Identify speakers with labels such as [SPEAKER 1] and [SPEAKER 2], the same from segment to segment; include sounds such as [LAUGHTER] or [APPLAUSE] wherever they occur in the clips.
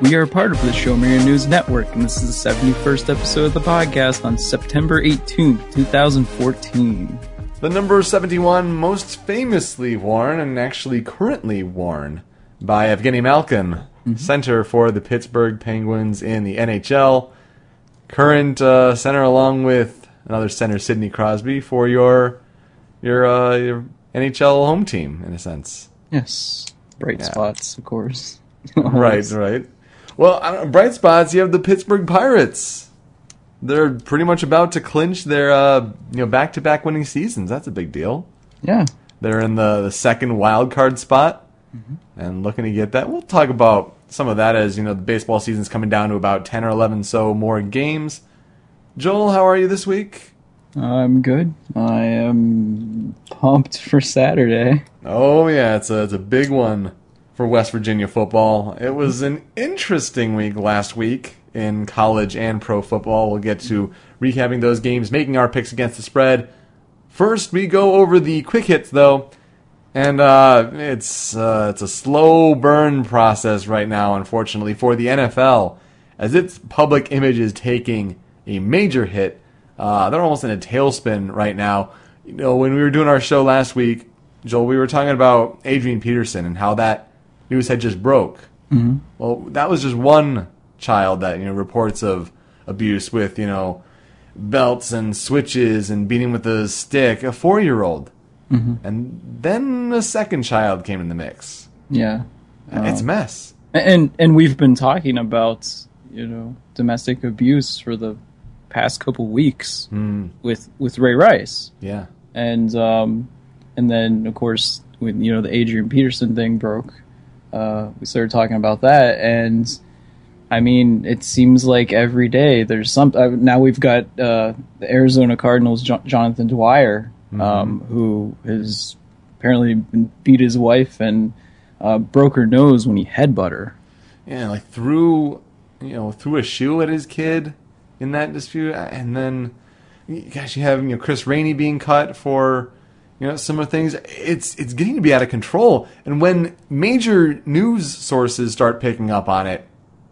[SPEAKER 1] We are part of the Show Your News Network, and this is the 71st episode of the podcast on September 18th, 2014.
[SPEAKER 2] The number 71 most famously worn and actually currently worn by Evgeny Malkin, mm-hmm. center for the Pittsburgh Penguins in the NHL. Current uh, center along with another center, Sidney Crosby, for your your uh, your NHL home team in a sense.
[SPEAKER 1] Yes, bright yeah. spots, of course. [LAUGHS]
[SPEAKER 2] right, right. Well, bright spots. You have the Pittsburgh Pirates. They're pretty much about to clinch their uh, you know back to back winning seasons. That's a big deal.
[SPEAKER 1] Yeah,
[SPEAKER 2] they're in the, the second wild card spot mm-hmm. and looking to get that. We'll talk about some of that as you know the baseball season's coming down to about ten or eleven so more games. Joel, how are you this week?
[SPEAKER 1] I'm good. I am pumped for Saturday.
[SPEAKER 2] Oh yeah, it's a it's a big one for West Virginia football. It was an interesting week last week in college and pro football. We'll get to recapping those games, making our picks against the spread. First, we go over the quick hits though, and uh, it's uh, it's a slow burn process right now, unfortunately, for the NFL, as its public image is taking a major hit. Uh, they're almost in a tailspin right now. You know, when we were doing our show last week, Joel, we were talking about Adrian Peterson and how that news had just broke.
[SPEAKER 1] Mm-hmm.
[SPEAKER 2] Well, that was just one child that you know reports of abuse with you know belts and switches and beating with a stick. A four year old,
[SPEAKER 1] mm-hmm.
[SPEAKER 2] and then a second child came in the mix.
[SPEAKER 1] Yeah,
[SPEAKER 2] it's a mess.
[SPEAKER 1] And and we've been talking about you know domestic abuse for the past couple weeks
[SPEAKER 2] mm.
[SPEAKER 1] with with Ray Rice.
[SPEAKER 2] Yeah,
[SPEAKER 1] and um, and then of course when you know the Adrian Peterson thing broke, uh, we started talking about that, and I mean, it seems like every day there's some. Uh, now we've got uh, the Arizona Cardinals, jo- Jonathan Dwyer, mm-hmm. um, who has apparently beat his wife and uh, broke her nose when he headbutt her.
[SPEAKER 2] Yeah, like threw, you know, threw a shoe at his kid in that dispute, and then, gosh, you have you know Chris Rainey being cut for you know some of things it's it's getting to be out of control. And when major news sources start picking up on it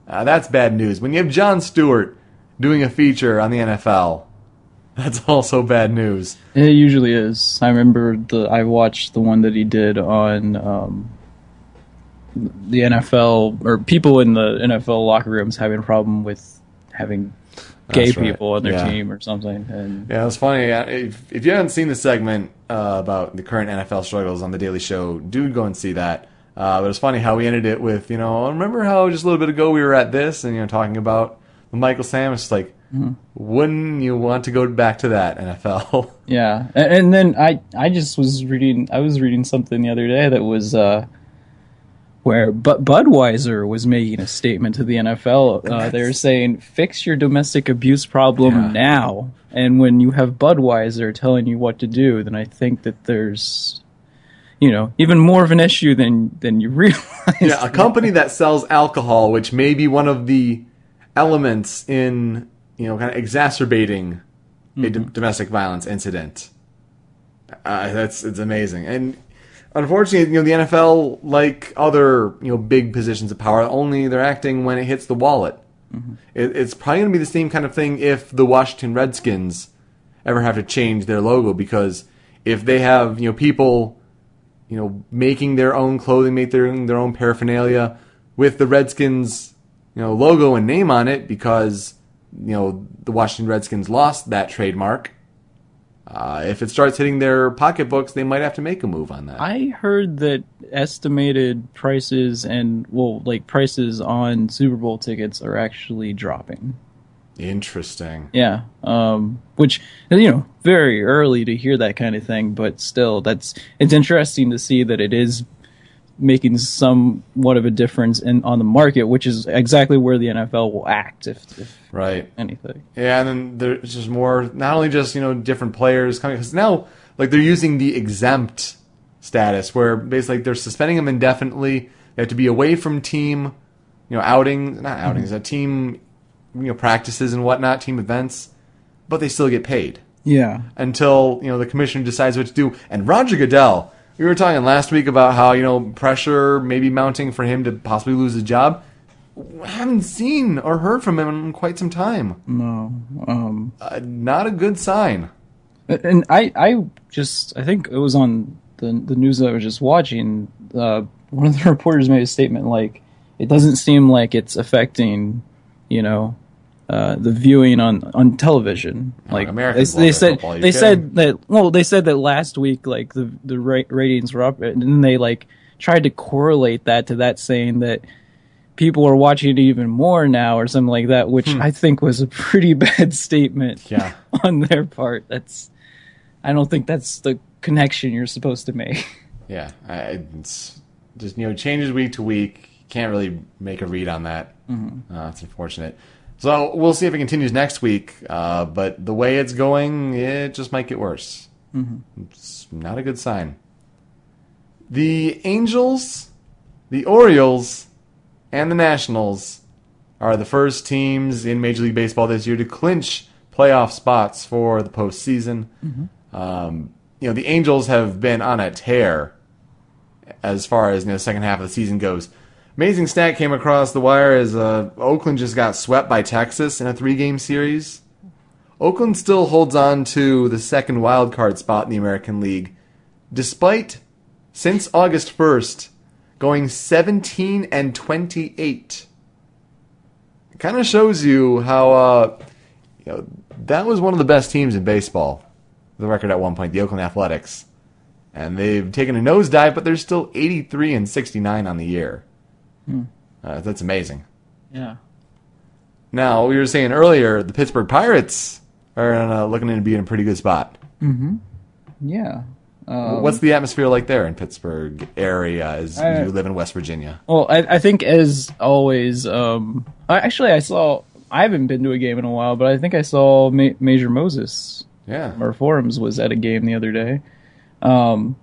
[SPEAKER 2] uh, that's bad news. When you have jon stewart doing a feature on the nfl [LAUGHS] that's also bad news.
[SPEAKER 1] It usually is. I remember the i watched the one that he did on um, the nfl or people in the nfl locker rooms having a problem with having gay right. people on their yeah. team or something. And
[SPEAKER 2] yeah, it was funny. If, if you haven't seen the segment uh, about the current NFL struggles on the Daily Show, do go and see that. Uh, but it's funny how we ended it with, you know, remember how just a little bit ago we were at this and you know talking about Michael Sam. It's like, mm-hmm. wouldn't you want to go back to that NFL? [LAUGHS]
[SPEAKER 1] Yeah, and, and, then I I just was reading I was reading something the other day that was. Uh, where but Budweiser was making a statement to the NFL. Uh, they were saying, "Fix your domestic abuse problem yeah. now." And when you have Budweiser telling you what to do, then I think that there's, you know, even more of an issue than than you [LAUGHS] realize.
[SPEAKER 2] Yeah, a company that sells alcohol, which may be one of the elements in you know kind of exacerbating mm-hmm. a d- domestic violence incident. Uh, that's it's amazing, and unfortunately, you know, the NFL, like other you know big positions of power, only they're acting when it hits the wallet. Mm-hmm. It, it's probably going to be the same kind of thing if the Washington Redskins ever have to change their logo because if they have you know people you know making their own clothing, make their their own paraphernalia with the Redskins you know logo and name on it because you know the Washington Redskins lost that trademark uh, if it starts hitting their pocketbooks, they might have to make a move on that.
[SPEAKER 1] I heard that estimated prices and well, like prices on Super Bowl tickets are actually dropping.
[SPEAKER 2] Interesting.
[SPEAKER 1] Yeah. Um, which you know, very early to hear that kind of thing, but still, that's it's interesting to see that it is making somewhat of a difference in on the market, which is exactly where the NFL will act if, if
[SPEAKER 2] Right.
[SPEAKER 1] anything.
[SPEAKER 2] Yeah, and then there's just more. Not only just you know different players coming because now like they're using the exempt status where basically they're suspending them indefinitely. They have to be away from team, you know, outings not mm-hmm. outings, a team, you know, practices and whatnot, team events, but they still get paid
[SPEAKER 1] Yeah.
[SPEAKER 2] until you know the commissioner decides what to do. And Roger Goodell, we were talking last week about how you know pressure maybe mounting for him to possibly lose his job. I haven't seen or heard from him in quite some time.
[SPEAKER 1] No. Um,
[SPEAKER 2] Uh, not a good sign.
[SPEAKER 1] and I, I just, I think it was on the the news that I was just watching. Uh, one of the [LAUGHS] reporters made a statement like, "It doesn't seem like it's affecting, you know, uh, the viewing on on television." Like
[SPEAKER 2] Americans
[SPEAKER 1] they, they said, they
[SPEAKER 2] kidding?
[SPEAKER 1] said that. Well, they said that last week, like the the ra- ratings were up, and then they like tried to correlate that to that, saying that people are watching it even more now or something like that, which I think was a pretty [LAUGHS] bad statement
[SPEAKER 2] Hmm. Yeah. [LAUGHS]
[SPEAKER 1] on their part. That's I don't think that's the connection you're supposed to make. [LAUGHS]
[SPEAKER 2] Yeah, I, it's just you know changes week to week. Can't really make a read on that. Uh, it's unfortunate. So we'll see if it continues next week. Uh, but the way it's going, it just might get worse. It's not a good sign. The Angels, the Orioles, and the Nationals are the first teams in Major League Baseball this year to clinch playoff spots for the postseason. Um, you know, the Angels have been on a tear as far as you know, the second half of the season goes. Amazing stat came across the wire as uh, Oakland just got swept by Texas in a three-game series. Oakland still holds on to the second wild card spot in the American League, despite since August 1st going 17 and 28. It kind of shows you how uh, you know that was one of the best teams in baseball. The record at one point, the Oakland Athletics, and they've taken a nosedive, but they're still 83 and 69 on the year. Uh, that's amazing.
[SPEAKER 1] Yeah.
[SPEAKER 2] Now, we were saying earlier, the Pittsburgh Pirates are uh, looking to be in a pretty good spot. Mm-hmm.
[SPEAKER 1] Yeah.
[SPEAKER 2] What's the atmosphere like there in Pittsburgh area as
[SPEAKER 1] I-
[SPEAKER 2] you live in West Virginia?
[SPEAKER 1] Well, I, I think as always, um, I, actually I saw. I haven't been to a game in a while, but I think I saw Ma- Major Moses
[SPEAKER 2] Yeah.
[SPEAKER 1] or Forums was at a game the other day. Um,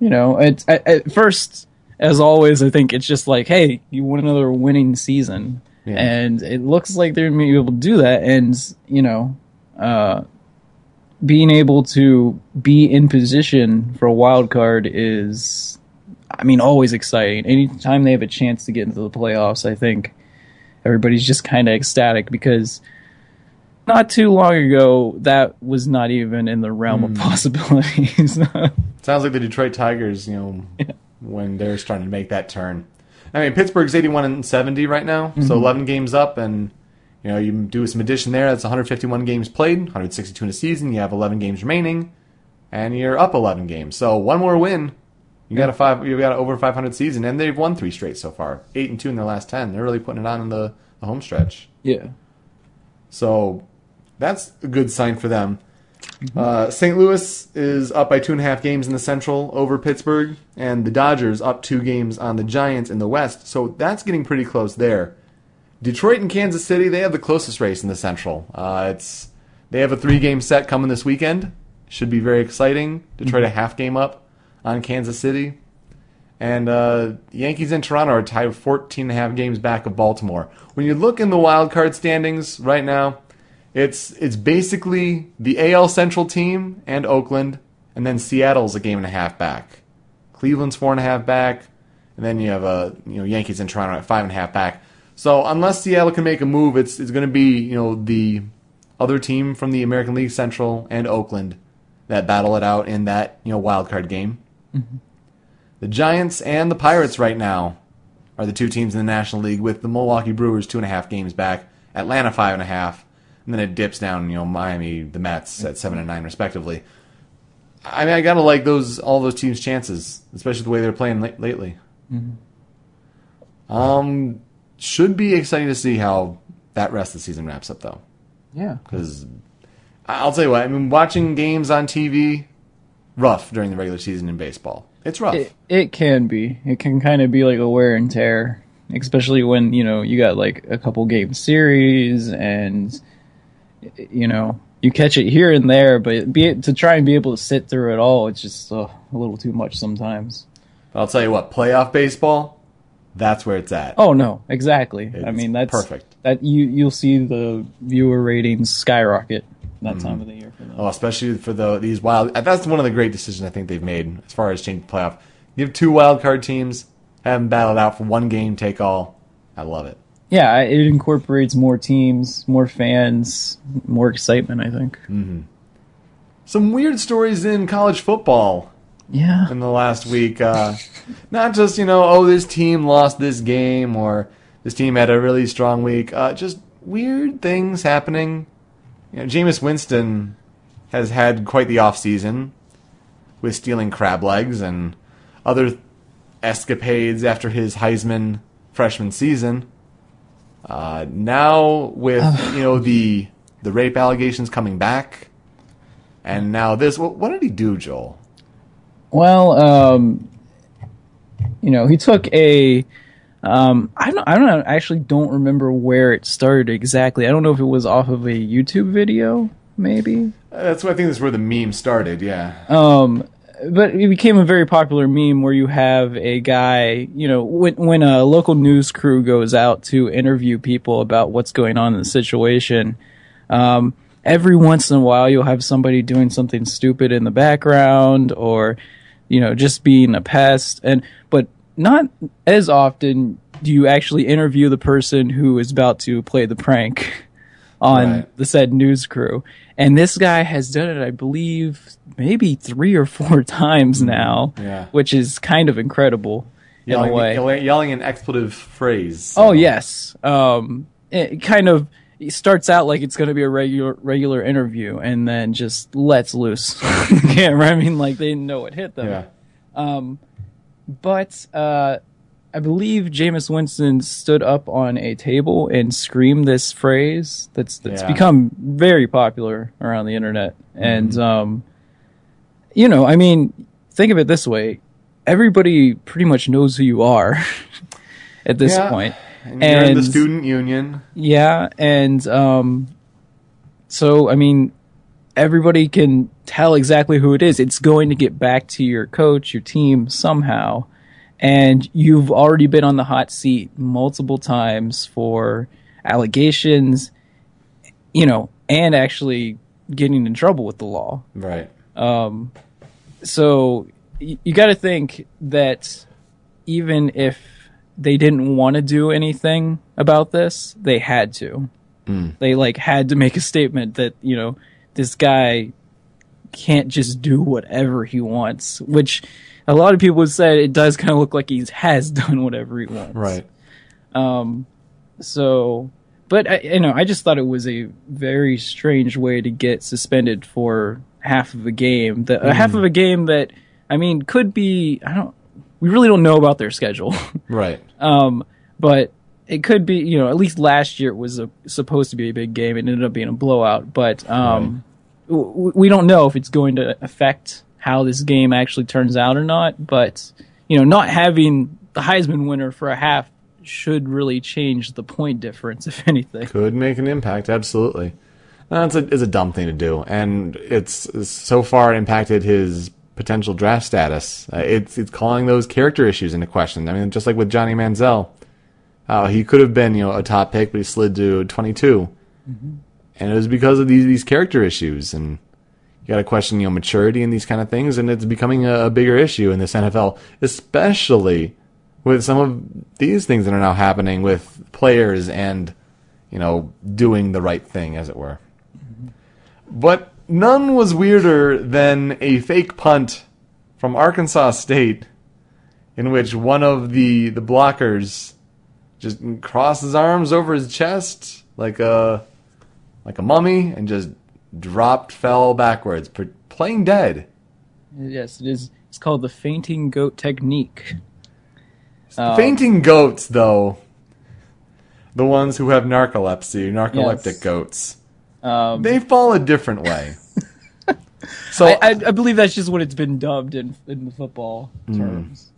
[SPEAKER 1] you know, it's at, at first, as always, I think it's just like, hey, you want another winning season,
[SPEAKER 2] Yeah.
[SPEAKER 1] and it looks like they're gonna be able to do that. And you know, uh, being able to be in position for a wild card is, I mean, always exciting. Anytime they have a chance to get into the playoffs, I think everybody's just kind of ecstatic because not too long ago that was not even in the realm of possibilities. [LAUGHS]
[SPEAKER 2] Sounds like the Detroit Tigers, you know, when they're starting to make that turn. I mean, Pittsburgh's 81 and 70 right now, so mm-hmm. 11 games up, and you know, you do some addition there. That's 151 games played, 162 in a season. You have 11 games remaining, and you're up 11 games. So one more win, you got a five. You got an over 500 season, and they've won three straight so far, eight and two in their last 10. They're really putting it on in the, the home stretch.
[SPEAKER 1] yeah.
[SPEAKER 2] So that's a good sign for them. Uh, St. Louis is up by two and a half games in the Central over Pittsburgh, and the Dodgers up two games on the Giants in the West. So that's getting pretty close there. Detroit and Kansas City, they have the closest race in the Central. Uh, it's they have a three-game set coming this weekend. Should be very exciting. Detroit a half game up on Kansas City. And uh, Yankees and Toronto are tied 14 and a half games back of Baltimore. When you look in the wild card standings right now, it's it's basically the AL Central team and Oakland, and then Seattle's a game and a half back. Cleveland's four and a half back, and then you have uh, you know Yankees and Toronto at five and a half back. So unless Seattle can make a move, it's it's going to be you know the other team from the American League Central and Oakland that battle it out in that you know wild card game. The Giants and the Pirates right now are the two teams in the National League, with the Milwaukee Brewers two and a half games back, Atlanta five and a half, and then it dips down. You know, Miami, the Mets at seven and nine respectively. I mean, I gotta like those all those teams' chances, especially the way they're playing late, lately. Um, should be exciting to see how that rest of the season wraps up, though,
[SPEAKER 1] Yeah.
[SPEAKER 2] because I'll tell you what. I mean, watching games on TV, rough during the regular season in baseball. It's rough.
[SPEAKER 1] It, it can be. It can kind of be like a wear and tear, especially when you know you got like a couple game series and you know you catch it here and there, but be to try and be able to sit through it all, it's just uh, a little too much sometimes.
[SPEAKER 2] I'll tell you what, playoff baseball, that's where it's at.
[SPEAKER 1] Oh no, exactly. I mean that's
[SPEAKER 2] perfect.
[SPEAKER 1] That you you'll see the viewer ratings skyrocket that time of the year for them.
[SPEAKER 2] Oh, especially for the these wild. That's one of the great decisions I think they've made as far as changing the playoff. You have two wild card teams, have them battled out for one game, take all. I love it.
[SPEAKER 1] Yeah, it incorporates more teams, more fans, more excitement. I think.
[SPEAKER 2] Some weird stories in college football
[SPEAKER 1] Yeah.
[SPEAKER 2] in the last week. Uh, not just you know, oh, this team lost this game or this team had a really strong week. Uh, just weird things happening. You know, Jameis Winston has had quite the off season with stealing crab legs and other escapades after his Heisman freshman season. Uh, now with you know the the rape allegations coming back, and now this. What, what did he do, Joel?
[SPEAKER 1] Well, um, you know, he took a. Um, I don't. I don't. I actually don't remember where it started exactly. I don't know if it was off of a YouTube video, maybe.
[SPEAKER 2] That's what I think. That's where the meme started. Yeah.
[SPEAKER 1] Um, but it became a very popular meme where you have a guy, you know, when when a local news crew goes out to interview people about what's going on in the situation, um, every once in a while you'll have somebody doing something stupid in the background or, you know, just being a pest, and but not as often do you actually interview the person who is about to play the prank [LAUGHS] on
[SPEAKER 2] Right.
[SPEAKER 1] the said news crew. And this guy has done it, I believe, maybe three or four [LAUGHS] times now,
[SPEAKER 2] Yeah.
[SPEAKER 1] which is kind of incredible in
[SPEAKER 2] Yelling,
[SPEAKER 1] a way.
[SPEAKER 2] yelling, yelling an expletive phrase.
[SPEAKER 1] Oh yes, um, it kind of it starts out like it's going to be a regular regular interview, and then just lets loose [LAUGHS] the camera. I mean, like they didn't know what hit them.
[SPEAKER 2] Yeah.
[SPEAKER 1] Um, But uh, I believe Jameis Winston stood up on a table and screamed this phrase that's that's
[SPEAKER 2] Yeah.
[SPEAKER 1] become very popular around the internet. And um, you know, I mean, think of it this way: everybody pretty much knows who you are [LAUGHS] at this
[SPEAKER 2] Yeah.
[SPEAKER 1] point.
[SPEAKER 2] And, you're in the student union.
[SPEAKER 1] Yeah, and um, so I mean, everybody can tell exactly who it is. It's going to get back to your coach, your team somehow, and you've already been on the hot seat multiple times for allegations, you know, and actually getting in trouble with the law.
[SPEAKER 2] Right.
[SPEAKER 1] Um, So y- you got to think that even if they didn't want to do anything about this, they had to. They like had to make a statement that you know this guy can't just do whatever he wants, which a lot of people say it does kind of look like he has [LAUGHS] done whatever he wants.
[SPEAKER 2] Right.
[SPEAKER 1] Um, So, but I, you know, I just thought it was a very strange way to get suspended for half of a game. The uh, half of a game that I mean could be. I don't. We really don't know about their schedule, [LAUGHS]
[SPEAKER 2] Right.
[SPEAKER 1] um, but it could be. You know, at least last year it was a, supposed to be a big game. It ended up being a blowout, but um, w- w- we don't know if it's going to affect how this game actually turns out or not. But you know, not having the Heisman winner for a half should really change the point difference, [LAUGHS] if anything.
[SPEAKER 2] Could make an impact. Absolutely. That's a, it's a dumb thing to do, and it's, it's so far impacted his potential draft status. Uh, it's it's calling those character issues into question. I mean, just like with Johnny Manziel, uh, he could have been you know a top pick, but he slid to 22, and it was because of these these character issues. And you got to question you know maturity and these kind of things, and it's becoming a, a bigger issue in this NFL, especially with some of these things that are now happening with players and you know doing the right thing, as it were. But none was weirder than a fake punt from Arkansas State, in which one of the the blockers just crosses arms over his chest like a like a mummy and just dropped, fell backwards, playing dead.
[SPEAKER 1] Yes, it is. It's called the fainting goat technique. Um,
[SPEAKER 2] Fainting goats, though, the ones who have narcolepsy, narcoleptic
[SPEAKER 1] Yes.
[SPEAKER 2] goats,
[SPEAKER 1] Um,
[SPEAKER 2] they fall a different way. [LAUGHS] So
[SPEAKER 1] I, I, I believe that's just what it's been dubbed in in the football
[SPEAKER 2] Hmm.
[SPEAKER 1] terms.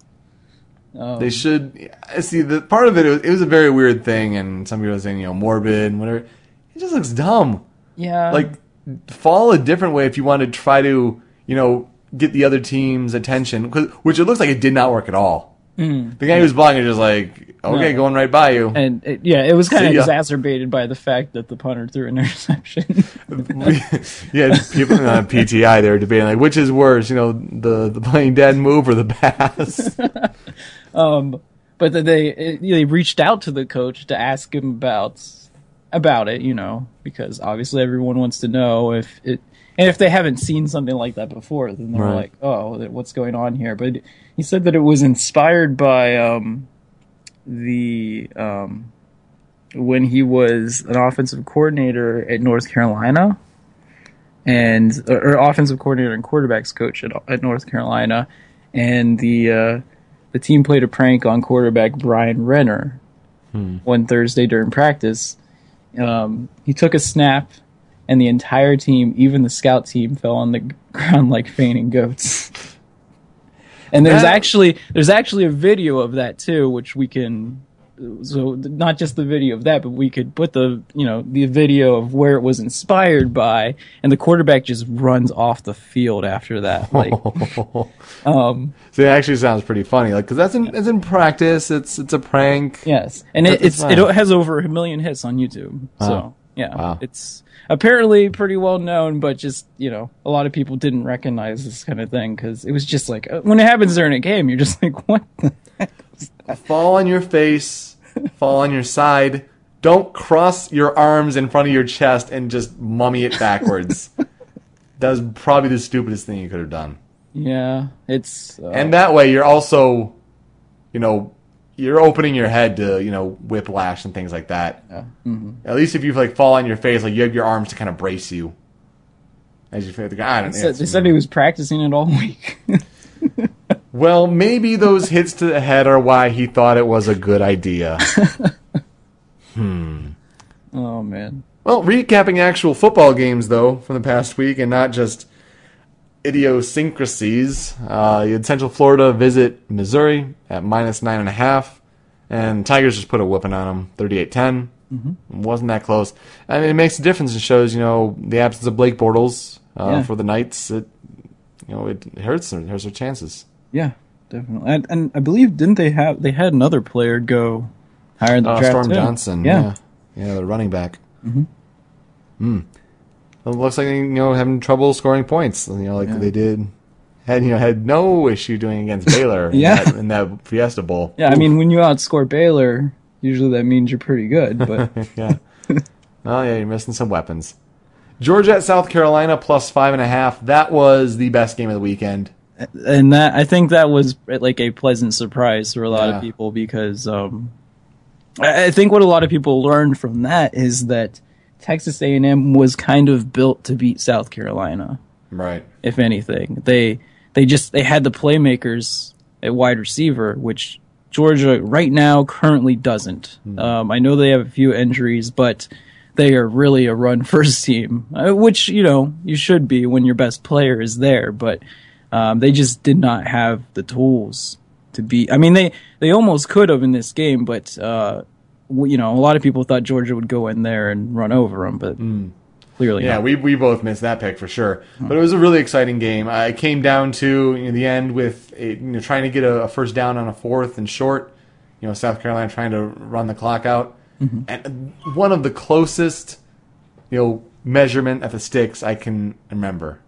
[SPEAKER 1] Um,
[SPEAKER 2] They should I see the part of it. It was, it was a very weird thing, and some people are saying you know morbid and whatever. It just looks dumb.
[SPEAKER 1] yeah,
[SPEAKER 2] Like fall a different way if you want to try to you know get the other team's attention, which it looks like it did not work at all. The guy who was blocking is just like okay,
[SPEAKER 1] No.
[SPEAKER 2] going right by you.
[SPEAKER 1] and it, yeah, it was kind of exacerbated by the fact that the punter threw an [LAUGHS] interception. [LAUGHS]
[SPEAKER 2] yeah, people on PTI they were debating like which is worse, you know, the the playing dead move or the pass. [LAUGHS]
[SPEAKER 1] um, but they they reached out to the coach to ask him about about it, you know, because obviously everyone wants to know if it and if they haven't seen something like that before, then they're
[SPEAKER 2] Right.
[SPEAKER 1] like, "Oh, what's going on here?" But he said that it was inspired by um, the um, when he was an offensive coordinator at North Carolina, and or, or offensive coordinator and quarterbacks coach at, at North Carolina, and the uh, the team played a prank on quarterback Bryn Renner one Thursday during practice. Um, he took a snap, and the entire team, even the scout team, fell on the [LAUGHS] ground like fainting goats. and there's
[SPEAKER 2] That-
[SPEAKER 1] actually there's actually a video of that too, which we can. So not just the video of that, but we could put the you know the video of where it was inspired by, and the quarterback just runs off the field after that. Like, [LAUGHS] um,
[SPEAKER 2] So it actually sounds pretty funny, like because that's in it's in practice. It's it's a prank.
[SPEAKER 1] Yes, and it, it's it has over a million hits on YouTube.
[SPEAKER 2] Wow.
[SPEAKER 1] So yeah,
[SPEAKER 2] Wow.
[SPEAKER 1] it's apparently pretty well known, but just you know, a lot of people didn't recognize this kind of thing because it was just like uh, when it happens during a game, you're just like, [LAUGHS] what? The heck?
[SPEAKER 2] Fall on your face, fall on your side. Don't cross your arms in front of your chest and just mummy it backwards. [LAUGHS] that was probably the stupidest thing you could have done.
[SPEAKER 1] Yeah, it's uh,
[SPEAKER 2] And that way, you're also, you know, you're opening your head to you know whiplash and things like that.
[SPEAKER 1] yeah. Mhm.
[SPEAKER 2] At least if you like fall on your face, like you have your arms to kind of brace you as you feel the guy. I don't
[SPEAKER 1] They
[SPEAKER 2] know.
[SPEAKER 1] said, they said he was practicing it all week. [LAUGHS]
[SPEAKER 2] Well, maybe those hits to the head are why he thought it was a good idea. [LAUGHS] Hmm.
[SPEAKER 1] Oh man,
[SPEAKER 2] well, recapping actual football games though from the past week, and not just idiosyncrasies. Uh, you had Central Florida visit Missouri at minus nine and a half, and Tigers just put a whooping on them, 38-10. Mm-hmm. Wasn't that close. I mean, it makes a difference. It shows, you know, the absence of Blake Bortles uh,
[SPEAKER 1] Yeah.
[SPEAKER 2] for the Knights. It, you know, it hurts them. It hurts their chances.
[SPEAKER 1] Yeah, definitely. And, and I believe didn't they have they had another player go higher in the
[SPEAKER 2] Uh,
[SPEAKER 1] draft?
[SPEAKER 2] Storm
[SPEAKER 1] too?
[SPEAKER 2] Johnson.
[SPEAKER 1] Yeah.
[SPEAKER 2] Yeah. Yeah, the running back. Mm-hmm. Hmm. Well, looks like you know having trouble scoring points. You know, like
[SPEAKER 1] Yeah.
[SPEAKER 2] they did. Had you know had no issue doing against [LAUGHS] Baylor.
[SPEAKER 1] Yeah.
[SPEAKER 2] In that, in that Fiesta Bowl.
[SPEAKER 1] Yeah, I mean, when you outscore Baylor, usually that means you're pretty good. But [LAUGHS]
[SPEAKER 2] yeah. oh yeah, you're missing some weapons. Georgia at South Carolina plus five and a half. That was the best game of the weekend.
[SPEAKER 1] And that I think that was like a pleasant surprise for a lot
[SPEAKER 2] Yeah.
[SPEAKER 1] of people because um, I I think what a lot of people learned from that is that Texas A&M was kind of built to beat South Carolina.
[SPEAKER 2] Right.
[SPEAKER 1] If anything, they they just they had the playmakers at wide receiver, which Georgia right now currently doesn't. Um, I know they have a few injuries, but they are really a run [LAUGHS] first team, uh, which you know you should be when your best player is there. But um, they just did not have the tools to be. I mean, they they almost could have in this game, but uh, you know a lot of people thought Georgia would go in there and run over them, but clearly
[SPEAKER 2] Yeah,
[SPEAKER 1] not.
[SPEAKER 2] we we both missed that pick for sure. But it was a really exciting game. It came down to in the end with a, you know, trying to get a, a first down on a fourth and short. You know, South Carolina trying to run the clock out, and one of the closest, you know, measurement at the sticks I can remember.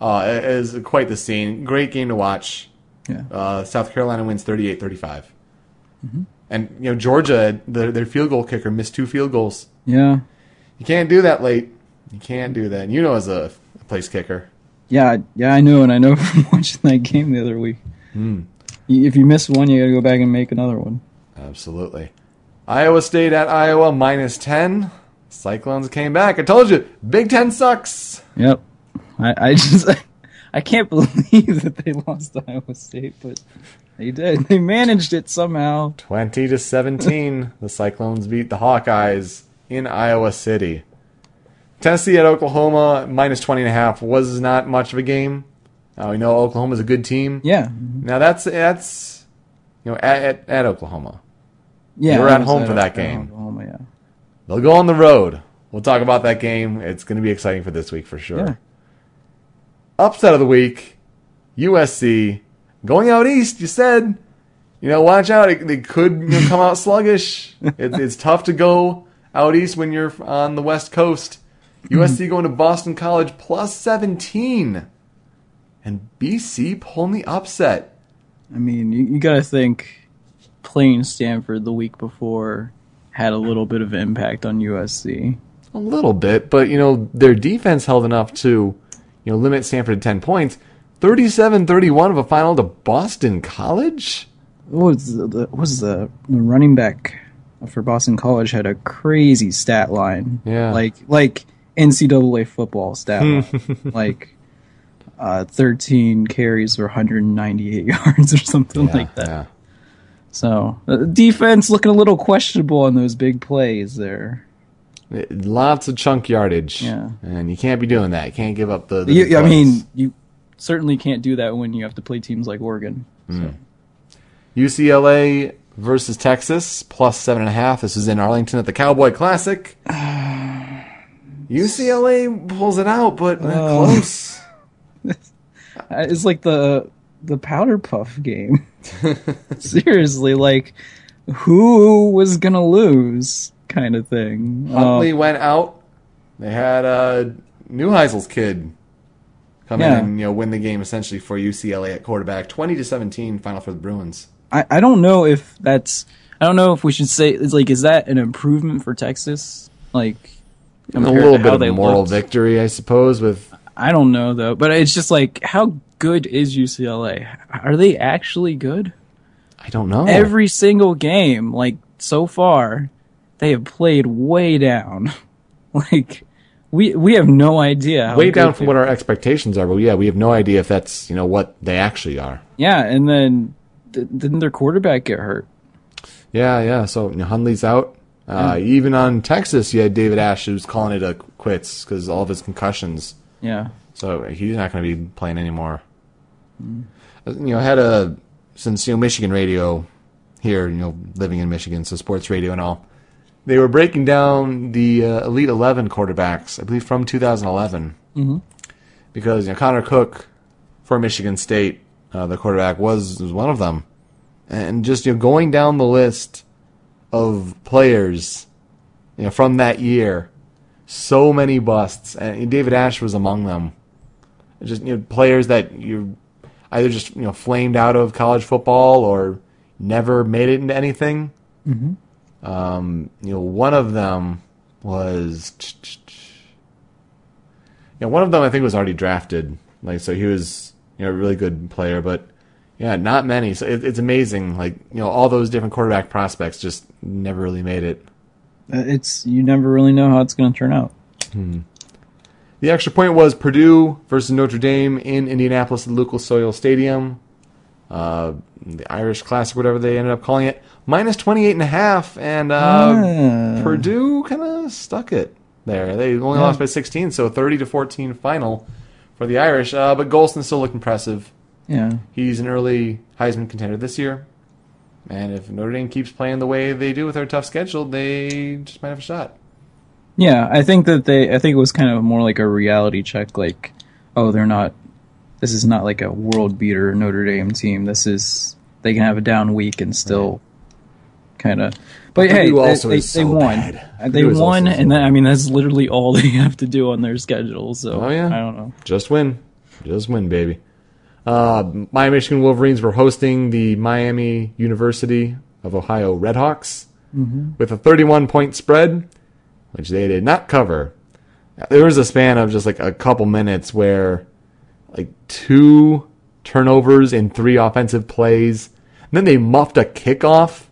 [SPEAKER 2] Uh, it is quite the scene. Great game to watch.
[SPEAKER 1] Yeah.
[SPEAKER 2] Uh, South Carolina wins 38-35. And you know Georgia, their, their field goal kicker missed two field goals.
[SPEAKER 1] yeah.
[SPEAKER 2] You can't do that late. You can't do that. And you know, as a, a place kicker,
[SPEAKER 1] Yeah, yeah, I know, and I know [LAUGHS] from watching that game the other week. Y- If you miss one, you got to go back and make another one.
[SPEAKER 2] absolutely. Iowa State at Iowa minus ten. Cyclones came back. I told you, Big Ten sucks.
[SPEAKER 1] Yep. I, I just [LAUGHS] I can't believe that they lost to Iowa State, but they did. They managed it somehow.
[SPEAKER 2] Twenty to seventeen. the Cyclones beat the Hawkeyes in Iowa City. Tennessee at Oklahoma minus 20 and a half was not much of a game. Uh, we know Oklahoma's a good team.
[SPEAKER 1] Yeah,
[SPEAKER 2] Now that's that's you know at, at, at Oklahoma.
[SPEAKER 1] yeah.
[SPEAKER 2] You're at home for that game.
[SPEAKER 1] Oklahoma, yeah.
[SPEAKER 2] They'll go on the road. We'll talk about that game. It's going to be exciting for this week for sure.
[SPEAKER 1] Yeah.
[SPEAKER 2] Upset of the week, USC going out east. You said, you know, watch out. It, they could you know, come out [LAUGHS] sluggish. It, it's tough to go out east when you're on the west coast. USC mm-hmm. going to Boston College plus 17, and BC pulling the upset.
[SPEAKER 1] I mean, you, you got to think playing Stanford the week before had a little bit of impact on USC.
[SPEAKER 2] A little bit, but you know their defense held enough to, you know, limit Stanford to ten points. 37-31 of a final to Boston College.
[SPEAKER 1] What was the, the what was the, the running back for Boston College had a crazy stat line.
[SPEAKER 2] Yeah.
[SPEAKER 1] like like NCAA football stat line. [LAUGHS] like uh, 13 carries for 198 [LAUGHS] yards or something like that.
[SPEAKER 2] Yeah.
[SPEAKER 1] So uh, defense looking a little questionable on those big plays there.
[SPEAKER 2] Lots of chunk yardage.
[SPEAKER 1] Yeah.
[SPEAKER 2] And you can't be doing that. You can't give up the. the
[SPEAKER 1] You, I mean, you certainly can't do that when you have to play teams like Oregon. So.
[SPEAKER 2] UCLA versus Texas plus seven and a half. This is in Arlington at the Cowboy Classic. [SIGHS] UCLA pulls it out, but
[SPEAKER 1] Oh.
[SPEAKER 2] close.
[SPEAKER 1] Uh, [LAUGHS] It's like the the powder puff game. [LAUGHS] Seriously, like who was gonna lose, kind of thing.
[SPEAKER 2] Hundley
[SPEAKER 1] Uh,
[SPEAKER 2] went out. They had a uh, Neuheisel's kid come
[SPEAKER 1] Yeah.
[SPEAKER 2] in and you know win the game essentially for UCLA at quarterback, twenty to seventeen, final for the Bruins.
[SPEAKER 1] I I don't know if that's. I don't know if we should say it's like is that an improvement for Texas? Like
[SPEAKER 2] A little bit of
[SPEAKER 1] they
[SPEAKER 2] moral
[SPEAKER 1] looked?
[SPEAKER 2] victory, I suppose. With
[SPEAKER 1] I don't know though, but it's just like how good is UCLA? Are they actually good?
[SPEAKER 2] I don't know
[SPEAKER 1] Every single game, like so far, they have played way down. [LAUGHS] like we we have no idea. How
[SPEAKER 2] way down from what our expectations are. But yeah, we have no idea if that's you know what they actually are.
[SPEAKER 1] Yeah, and then th- didn't their quarterback get hurt?
[SPEAKER 2] Yeah, yeah. So you know, Hundley's out. Uh, Even on Texas, you had David Ash who's calling it a quits because all of his concussions.
[SPEAKER 1] Yeah,
[SPEAKER 2] So he's not going to be playing anymore. Uh, You know, I had a since you know Michigan radio here, you know, living in Michigan, so sports radio and all. They were breaking down the uh, Elite Eleven quarterbacks, I believe, from 2011, mm-hmm. because you know Connor Cook for Michigan State, uh, the quarterback was was one of them, and just you know going down the list of players, you know, from that year, so many busts, and David Ash was among them. Just you know, players that you either just you know flamed out of college football or never made it into anything. Mm-hmm. Um, you know, one of them was, you know, one of them I think was already drafted. Like, so he was you know a really good player, but yeah, not many. So it, it's amazing. Like, you know, all those different quarterback prospects just never really made it.
[SPEAKER 1] Uh, it's you never really know how it's going to turn out.
[SPEAKER 2] The extra point was Purdue versus Notre Dame in Indianapolis at the Lucas Oil Stadium. Uh, the Irish Classic, whatever they ended up calling it, minus 28 and a half, and uh,
[SPEAKER 1] Ah.
[SPEAKER 2] Purdue kind of stuck it there. They only
[SPEAKER 1] Yeah.
[SPEAKER 2] lost by 16, so 30 to 14 final for the Irish. Uh, but Golson still looked impressive.
[SPEAKER 1] Yeah,
[SPEAKER 2] He's an early Heisman contender this year. And if Notre Dame keeps playing the way they do with their tough schedule, they just might have a shot.
[SPEAKER 1] yeah. I think that they. I think it was kind of more like a reality check. Like, oh, they're not. This is not like a world beater Notre Dame team. This is they can have a down week and still kind of. But hey, they,
[SPEAKER 2] also
[SPEAKER 1] they,
[SPEAKER 2] is
[SPEAKER 1] they
[SPEAKER 2] so
[SPEAKER 1] won.
[SPEAKER 2] bad.
[SPEAKER 1] Uh, They
[SPEAKER 2] Purdue
[SPEAKER 1] won,
[SPEAKER 2] also so
[SPEAKER 1] and then, I mean that's literally [LAUGHS] all they have to do on their schedule. So
[SPEAKER 2] Oh, yeah.
[SPEAKER 1] I don't know.
[SPEAKER 2] Just win. Just win, baby. Uh, Miami Michigan Wolverines were hosting the Miami University of Ohio Redhawks with a 31 point spread, which they did not cover. There was a span of just like a couple minutes where like two turnovers in three offensive plays. And then they muffed a kickoff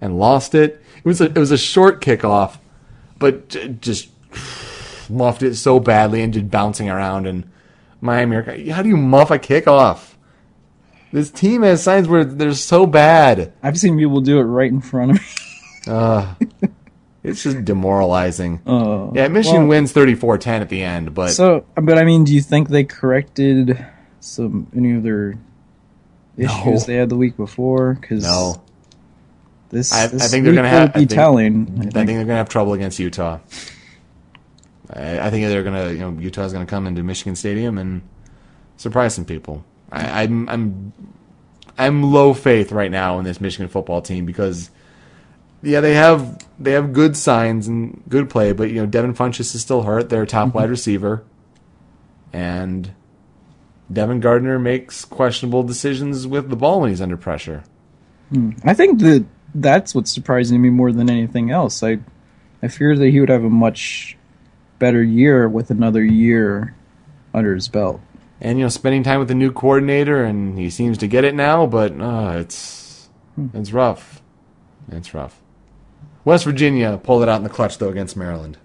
[SPEAKER 2] and lost it. It was a, it was a short kickoff, but just muffed it so badly and just bouncing around. And Miami, how do you muff a kickoff? This team has signs where they're so bad.
[SPEAKER 1] I've seen people do it right in front of me.
[SPEAKER 2] it's just demoralizing.
[SPEAKER 1] Uh,
[SPEAKER 2] Yeah, Michigan
[SPEAKER 1] well,
[SPEAKER 2] wins 34-10 at the end, but
[SPEAKER 1] So, but I mean, do you think they corrected some any of their issues
[SPEAKER 2] No.
[SPEAKER 1] they had the week before? Because
[SPEAKER 2] no.
[SPEAKER 1] this,
[SPEAKER 2] I- I think they're gonna have-
[SPEAKER 1] will
[SPEAKER 2] I
[SPEAKER 1] be
[SPEAKER 2] think-
[SPEAKER 1] telling.
[SPEAKER 2] I think they're going to have trouble against Utah. I, I think they're going to, you know, Utah's going to come into Michigan Stadium and surprise some people. I, I'm, I'm, I'm low faith right now in this Michigan football team because, yeah, they have they have good signs and good play, but you know, Devin Funchess is still hurt. Their top mm-hmm. wide receiver, and Devin Gardner makes questionable decisions with the ball when he's under pressure.
[SPEAKER 1] I think that that's what's surprising me more than anything else. I I feared that he would have a much better year with another year under his belt.
[SPEAKER 2] and you know spending time with the new coordinator and he seems to get it now but uh, it's it's rough it's rough west virginia pulled it out in the clutch though against maryland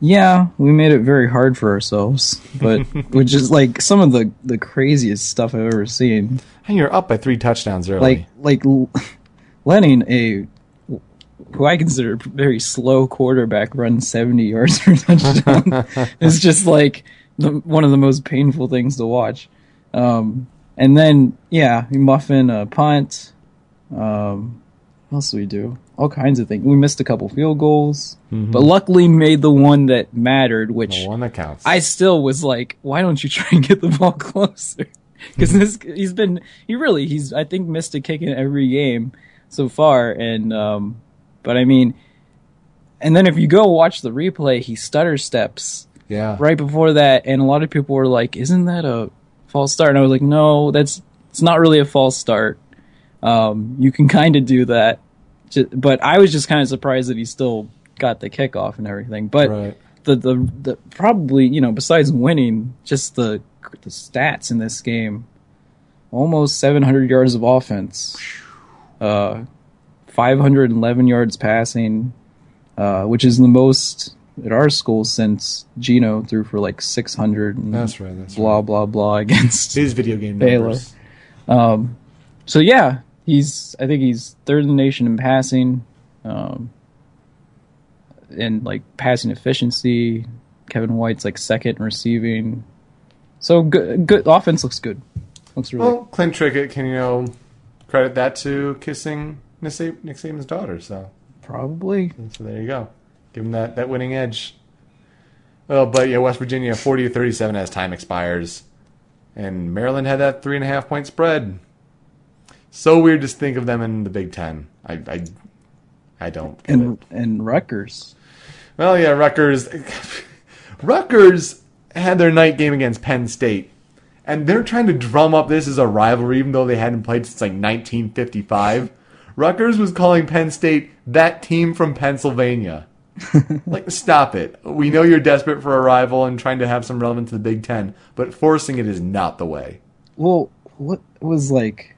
[SPEAKER 1] Yeah, we made it very hard for ourselves, but [LAUGHS] which is like some of the the craziest stuff I've ever seen.
[SPEAKER 2] and you're up by three touchdowns early
[SPEAKER 1] Like like [LAUGHS] letting a who I consider a very slow quarterback run 70 yards per touchdown [LAUGHS] is just like the, one of the most painful things to watch. Um, and then yeah, we muffin a punt. Um, what else do we do? All kinds of things. We missed a couple field goals, but luckily made the one that mattered, which
[SPEAKER 2] the one that counts
[SPEAKER 1] I still was like, why don't you try and get the [LAUGHS] ball closer? [LAUGHS] Because this he's been he really he's I think missed a kick in every game so far, and um, but I mean, and then if you go watch the replay, he stutter steps
[SPEAKER 2] yeah
[SPEAKER 1] right before that, and a lot of people were like, isn't that a false start? And I was like, no, that's it's not really a false start. Um, you can kind of do that, but I was just kind of surprised that he still got the kickoff and everything. But
[SPEAKER 2] right
[SPEAKER 1] the, the the probably you know besides winning, just the the stats in this game, almost 700 yards of offense, uh, 511 yards passing, uh, which is the most at our school since Geno threw for like 600 and
[SPEAKER 2] that's right that's
[SPEAKER 1] blah
[SPEAKER 2] right
[SPEAKER 1] blah blah [LAUGHS] against.
[SPEAKER 2] his video game
[SPEAKER 1] Baylor.
[SPEAKER 2] numbers
[SPEAKER 1] So yeah, he's I think he's third in the nation in passing, um, and like passing efficiency. Kevin White's like second in receiving. So good, good offense looks good. Looks really.
[SPEAKER 2] well clint trickett can you know credit that to kissing nick, Sa- Nick saban's daughter so
[SPEAKER 1] Probably.
[SPEAKER 2] so there you go give him that, that winning edge well but yeah west virginia 40 to 37 as time expires and Maryland had that three and a half point spread. So weird to think of them in the Big Ten. I I, I don't get
[SPEAKER 1] And
[SPEAKER 2] it.
[SPEAKER 1] and Rutgers.
[SPEAKER 2] Well, yeah, Rutgers. [LAUGHS] Rutgers had their night game against Penn State, and they're trying to drum up this as a rivalry, even though they hadn't played since like 1955. Rutgers was calling Penn State that team from Pennsylvania. [LAUGHS] like, stop it. We know you're desperate for a rival and trying to have some relevance to the Big Ten, but forcing it is not the way.
[SPEAKER 1] Well, what was like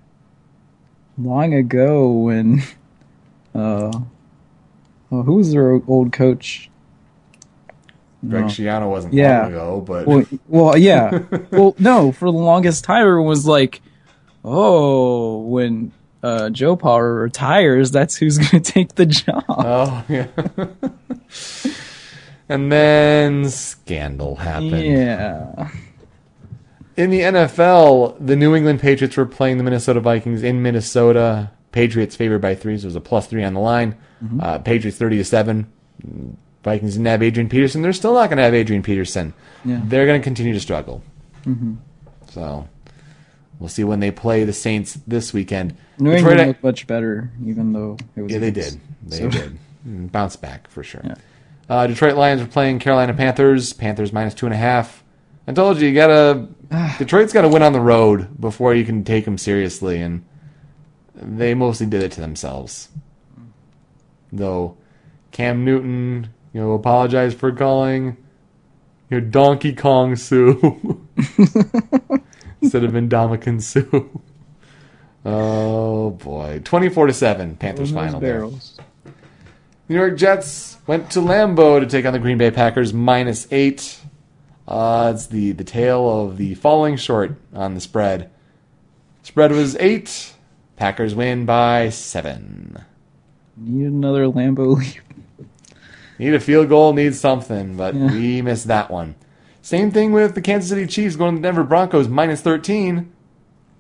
[SPEAKER 1] long ago when [LAUGHS] uh oh, who was their old coach?
[SPEAKER 2] Greg
[SPEAKER 1] No.
[SPEAKER 2] Schiano wasn't
[SPEAKER 1] Yeah.
[SPEAKER 2] long ago, but
[SPEAKER 1] Well, well, yeah. [LAUGHS] well, no, for the longest time, everyone was like, "Oh, when uh, Joe Power retires, that's who's [LAUGHS] going to take the job."
[SPEAKER 2] oh yeah. and then scandal happened.
[SPEAKER 1] yeah,
[SPEAKER 2] In the NFL, the New England Patriots were playing the Minnesota Vikings in Minnesota. Patriots favored by three, so there's a plus three on the line. Uh, Patriots thirty to seven. Vikings didn't have Adrian Peterson. They're still not going to have Adrian Peterson.
[SPEAKER 1] Yeah.
[SPEAKER 2] They're going to continue to struggle. So we'll see when they play the Saints this weekend.
[SPEAKER 1] New
[SPEAKER 2] Detroit-
[SPEAKER 1] England looked much better, even though it was
[SPEAKER 2] yeah, they did. They
[SPEAKER 1] so-
[SPEAKER 2] did. Mm, Bounce back for sure.
[SPEAKER 1] Yeah.
[SPEAKER 2] Uh, Detroit Lions were playing Carolina Panthers. Panthers minus two and a half. I told you, you gotta. [SIGHS] Detroit's got to win on the road before you can take them seriously, and they mostly did it to themselves. Though Cam Newton, you know, apologized for calling, you know, Donkey Kong Suh [LAUGHS] instead of Ndamukong Suh. Oh boy, twenty-four to seven, Panthers final. there. New York Jets went to Lambeau to take on the Green Bay Packers minus eight. Uh, it's the, the tale of the falling short on the spread. Spread was eight. Packers win by seven.
[SPEAKER 1] Need another Lambeau leap.
[SPEAKER 2] Need a field goal, need something, but we missed that one. Same thing with the Kansas City Chiefs going to the Denver Broncos minus 13.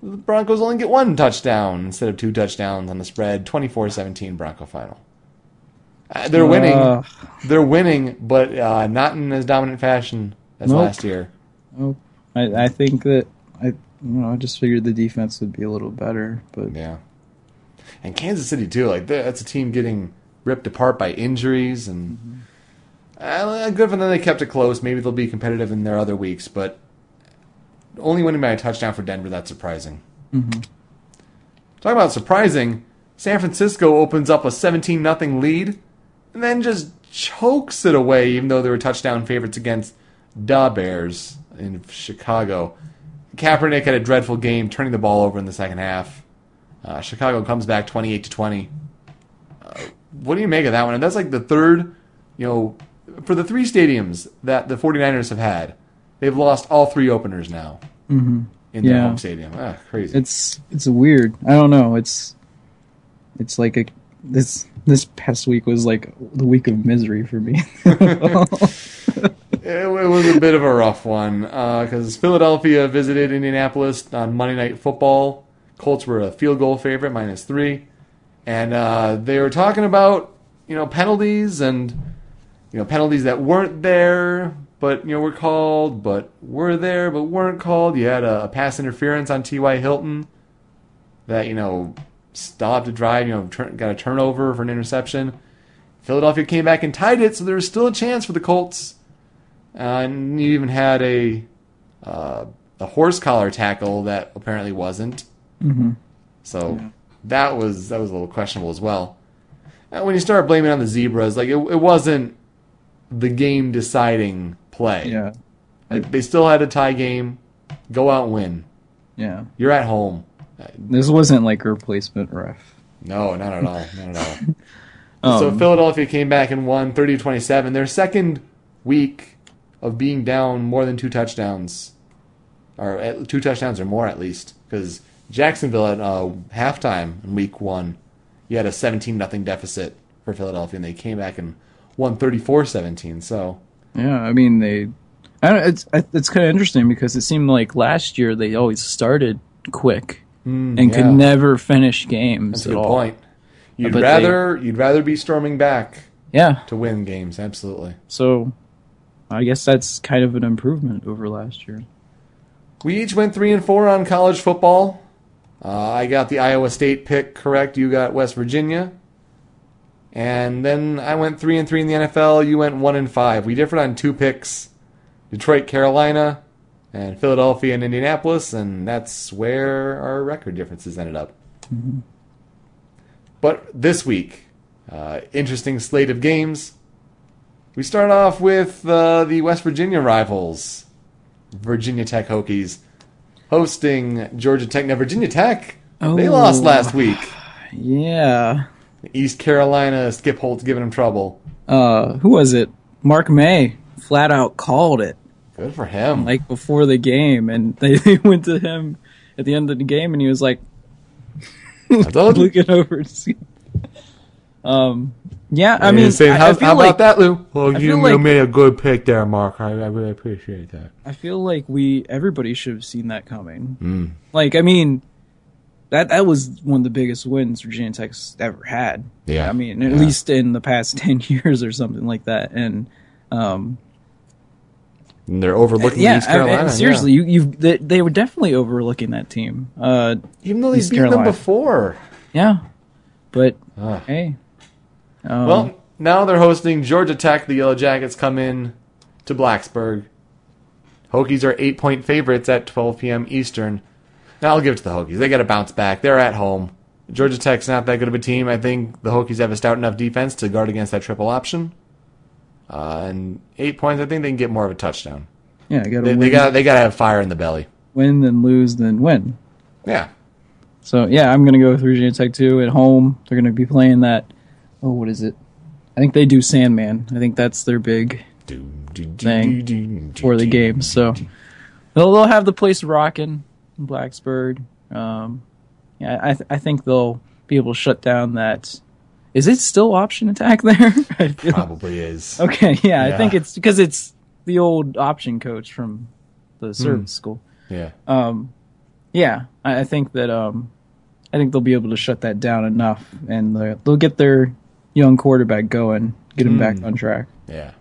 [SPEAKER 2] The Broncos only get one touchdown instead of two touchdowns on the spread. 24-17 Bronco final. Uh, they're winning.
[SPEAKER 1] Uh,
[SPEAKER 2] They're winning, but uh, not in as dominant fashion as
[SPEAKER 1] Nope.
[SPEAKER 2] last year.
[SPEAKER 1] oh, I, I think that I, you know, I just figured the defense would be a little better, but
[SPEAKER 2] Yeah. And Kansas City too. Like that's a team getting ripped apart by injuries, and uh, good for them. They kept it close. Maybe they'll be competitive in their other weeks, but only winning by a touchdown for Denver. That's surprising. Talk about surprising. San Francisco opens up a 17 nothing lead, and then just chokes it away. Even though they were touchdown favorites against the Bears in Chicago. Kaepernick had a dreadful game, turning the ball over in the second half. Uh, Chicago comes back 28 to 20. Uh, what do you make of that one? And that's like the third, you know, for the three stadiums that the 49ers have had, they've lost all three openers now in their
[SPEAKER 1] Yeah.
[SPEAKER 2] home stadium. Ah, crazy.
[SPEAKER 1] it's it's weird. I don't know. It's it's like a this this past week was like the week of misery for me. [LAUGHS] [LAUGHS]
[SPEAKER 2] It, was a bit of a rough one because Philadelphia visited Indianapolis on Monday Night Football. Colts were a field goal favorite, minus three, and uh, they were talking about you know penalties and you know penalties that weren't there, but you know were called, but were there, but weren't called. You had a, a pass interference on T.Y. Hilton that you know stopped a drive, you know got a turnover for an interception. Philadelphia came back and tied it, so there was still a chance for the Colts. Uh, and you even had a uh, a horse collar tackle that apparently wasn't.
[SPEAKER 1] Mhm.
[SPEAKER 2] So that was that was a little questionable as well. And when you start blaming on the zebras, like it, it wasn't the game deciding play.
[SPEAKER 1] yeah,
[SPEAKER 2] Like, they still had a tie game. Go out and win.
[SPEAKER 1] yeah.
[SPEAKER 2] You're at home.
[SPEAKER 1] This wasn't like a replacement ref.
[SPEAKER 2] No, not at all. Not at all. [LAUGHS] so
[SPEAKER 1] Um,
[SPEAKER 2] Philadelphia came back and won 30-27. Their second week of being down more than two touchdowns, or at, two touchdowns or more at least, because Jacksonville at uh, halftime in week one, you had a 17 nothing deficit for Philadelphia, and they came back and won 34-17. So
[SPEAKER 1] Yeah, I mean they. I don't. It's it's kind of interesting because it seemed like last year they always started quick and
[SPEAKER 2] yeah.
[SPEAKER 1] could never finish games
[SPEAKER 2] that's a
[SPEAKER 1] at
[SPEAKER 2] good
[SPEAKER 1] all.
[SPEAKER 2] point. You'd
[SPEAKER 1] But they-
[SPEAKER 2] rather you'd rather be storming back
[SPEAKER 1] Yeah,
[SPEAKER 2] to win games, absolutely.
[SPEAKER 1] so I guess that's kind of an improvement over last year.
[SPEAKER 2] We each went three and four on college football. Uh, I got the Iowa State pick correct. You got West Virginia, and then I went three and three in the NFL. You went one and five. We differed on two picks: Detroit, Carolina, and Philadelphia and Indianapolis, and that's where our record differences ended up. But this week, uh, interesting slate of games. We start off with uh, the West Virginia rivals. Virginia Tech Hokies hosting Georgia Tech. Now, Virginia Tech,
[SPEAKER 1] oh, they
[SPEAKER 2] lost last week.
[SPEAKER 1] Yeah.
[SPEAKER 2] East Carolina, Skip Holtz giving them trouble.
[SPEAKER 1] Uh, who was it? Mark May flat out called it
[SPEAKER 2] Good for him.
[SPEAKER 1] like before the game, and they, [LAUGHS] they went to him at the end of the game, and he was like [LAUGHS] looking over to see. Um, yeah, I mean,
[SPEAKER 2] saying, how,
[SPEAKER 1] I feel
[SPEAKER 2] how
[SPEAKER 1] like
[SPEAKER 2] about that, Lou? Well, you,
[SPEAKER 1] feel
[SPEAKER 2] you made a good pick there, Mark. I, I really appreciate that.
[SPEAKER 1] I feel like we everybody should have seen that coming.
[SPEAKER 2] Mm.
[SPEAKER 1] Like, I mean, that that was one of the biggest wins Virginia Tech's ever had.
[SPEAKER 2] Yeah.
[SPEAKER 1] I mean, at
[SPEAKER 2] Yeah.
[SPEAKER 1] least in the past [LAUGHS] ten years or something like that. And um,
[SPEAKER 2] And they're overlooking
[SPEAKER 1] yeah,
[SPEAKER 2] East
[SPEAKER 1] I- I-
[SPEAKER 2] Carolina.
[SPEAKER 1] seriously, you you they, they were definitely overlooking that team. Uh,
[SPEAKER 2] even though they've
[SPEAKER 1] East
[SPEAKER 2] beaten them before.
[SPEAKER 1] yeah, but hey, um,
[SPEAKER 2] Well, now they're hosting Georgia Tech. The Yellow Jackets come in to Blacksburg. Hokies are eight point favorites at 12 p.m. Eastern. Now I'll give it to the Hokies. They got to bounce back. They're at home. Georgia Tech's not that good of a team. I think the Hokies have a stout enough defense to guard against that triple option. Uh, and eight points, I think they can get more of a touchdown.
[SPEAKER 1] yeah, got to
[SPEAKER 2] They,
[SPEAKER 1] win,
[SPEAKER 2] they got they got to have fire in the belly.
[SPEAKER 1] win, then lose, then win.
[SPEAKER 2] Yeah.
[SPEAKER 1] So yeah, I'm gonna go with Virginia Tech too at home. They're gonna be playing that. Oh, what is it? I think they do Sandman. I think that's their big Thing for the game. So they'll they'll have the place rocking in Blacksburg. Um, yeah, I th- I think they'll be able to shut down that Is it still option attack [LAUGHS] there?
[SPEAKER 2] Probably is.
[SPEAKER 1] okay, yeah, I think it's because it's the old option coach from
[SPEAKER 2] Hmm.
[SPEAKER 1] the service school.
[SPEAKER 2] Yeah.
[SPEAKER 1] Um, yeah, I, I think that um, I think they'll be able to shut that down enough, and they'll they'll get their young quarterback going, get him
[SPEAKER 2] Hmm.
[SPEAKER 1] back on track.
[SPEAKER 2] Yeah.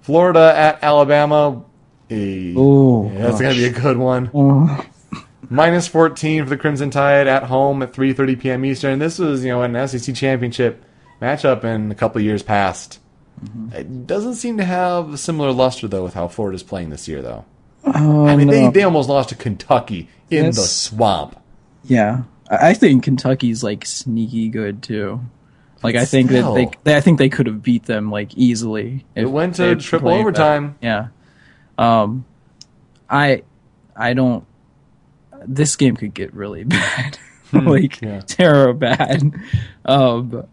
[SPEAKER 2] Florida at Alabama. Eh,
[SPEAKER 1] Oh,
[SPEAKER 2] yeah, that's going to be a good one.
[SPEAKER 1] Oh. [LAUGHS]
[SPEAKER 2] Minus 14 for the Crimson Tide at home at 3:30 p.m. Eastern. This was, you know, an SEC championship matchup in a couple of years past.
[SPEAKER 1] Mm-hmm.
[SPEAKER 2] It doesn't seem to have a similar luster though with how Florida's playing this year though.
[SPEAKER 1] Oh,
[SPEAKER 2] I mean, they,
[SPEAKER 1] no.
[SPEAKER 2] they almost lost to Kentucky in the swamp.
[SPEAKER 1] Yeah, I think Kentucky's like sneaky good too. Like I think
[SPEAKER 2] Still.
[SPEAKER 1] that they, I think they could have beat them like easily.
[SPEAKER 2] It went to
[SPEAKER 1] they
[SPEAKER 2] triple overtime.
[SPEAKER 1] better. Yeah. Um, I, I don't. This game could get really [LAUGHS] bad, like
[SPEAKER 2] Hmm, yeah.
[SPEAKER 1] terror bad. Um,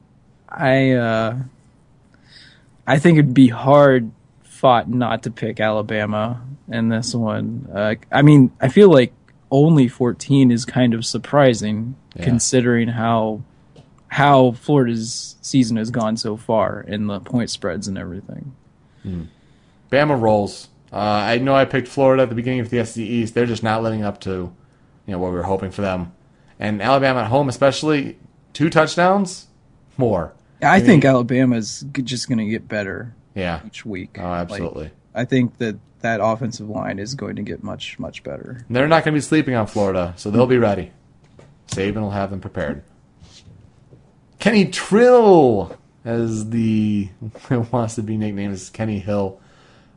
[SPEAKER 1] I, uh, I think it'd be hard fought not to pick Alabama in this one. Uh, I mean, I feel like only 14 is kind of surprising
[SPEAKER 2] Yeah.
[SPEAKER 1] considering how how Florida's season has gone so far in the point spreads and everything.
[SPEAKER 2] Bama rolls. Uh, I know I picked Florida at the beginning of the SEC East. They're just not living up to, you know, what we were hoping for them. And Alabama at home, especially two touchdowns, more.
[SPEAKER 1] I
[SPEAKER 2] mean-
[SPEAKER 1] think Alabama's g- just going to get better
[SPEAKER 2] Yeah.
[SPEAKER 1] each week.
[SPEAKER 2] Oh,
[SPEAKER 1] Like,
[SPEAKER 2] absolutely.
[SPEAKER 1] I think that that offensive line is going to get much much better.
[SPEAKER 2] And they're not going to be sleeping on Florida, so they'll be ready. Saban will have them prepared. Kenny Trill, as the [LAUGHS] wants to be nicknamed as Kenny Hill,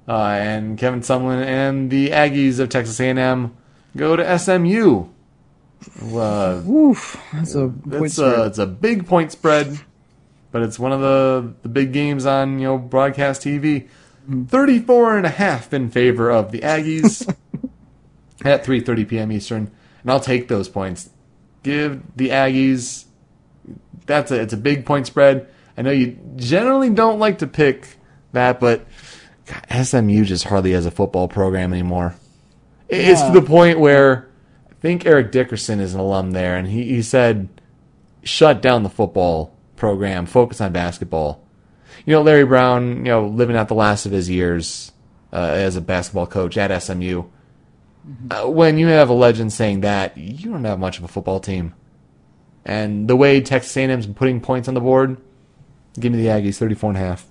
[SPEAKER 2] uh, and Kevin Sumlin and the Aggies of Texas A&M go to SMU. Uh,
[SPEAKER 1] Oof, that's a
[SPEAKER 2] it's a it's a big point spread, but it's one of the the big games on you know broadcast TV. 34 and a half in favor of the Aggies [LAUGHS] at 3:30 p.m. Eastern, and I'll take those points. Give the Aggies. That's a it's a big point spread. I know you generally don't like to pick that, but God, SMU just hardly has a football program anymore. It's to the point where I think Eric Dickerson is an alum there, and he, he said, shut down the football program, focus on basketball. You know, Larry Brown, you know, living out the last of his years uh, as a basketball coach at SMU. Uh, when you have a legend saying that, you don't have much of a football team. And the way Texas A&M's been putting points on the board, give me the Aggies 34 and a half.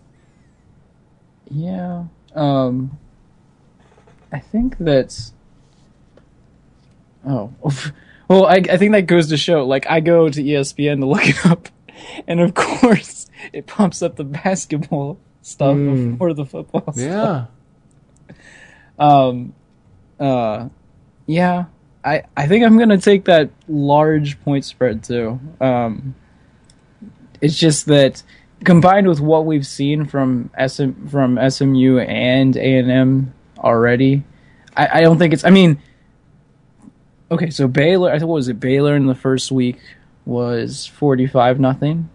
[SPEAKER 1] Yeah. Um I think that's Oh. [LAUGHS] Well, I I think that goes to show like I go to ESPN to look [LAUGHS] it up and of course it pumps up the basketball stuff
[SPEAKER 2] Mm.
[SPEAKER 1] before the football stuff.
[SPEAKER 2] Yeah. [LAUGHS]
[SPEAKER 1] Um uh yeah. I I think I'm to take that large point spread too. Um it's just that combined with what we've seen from SM from SMU and A&M already, I, I don't think it's I mean Okay, so Baylor I what was it Baylor in the first week was 45 nothing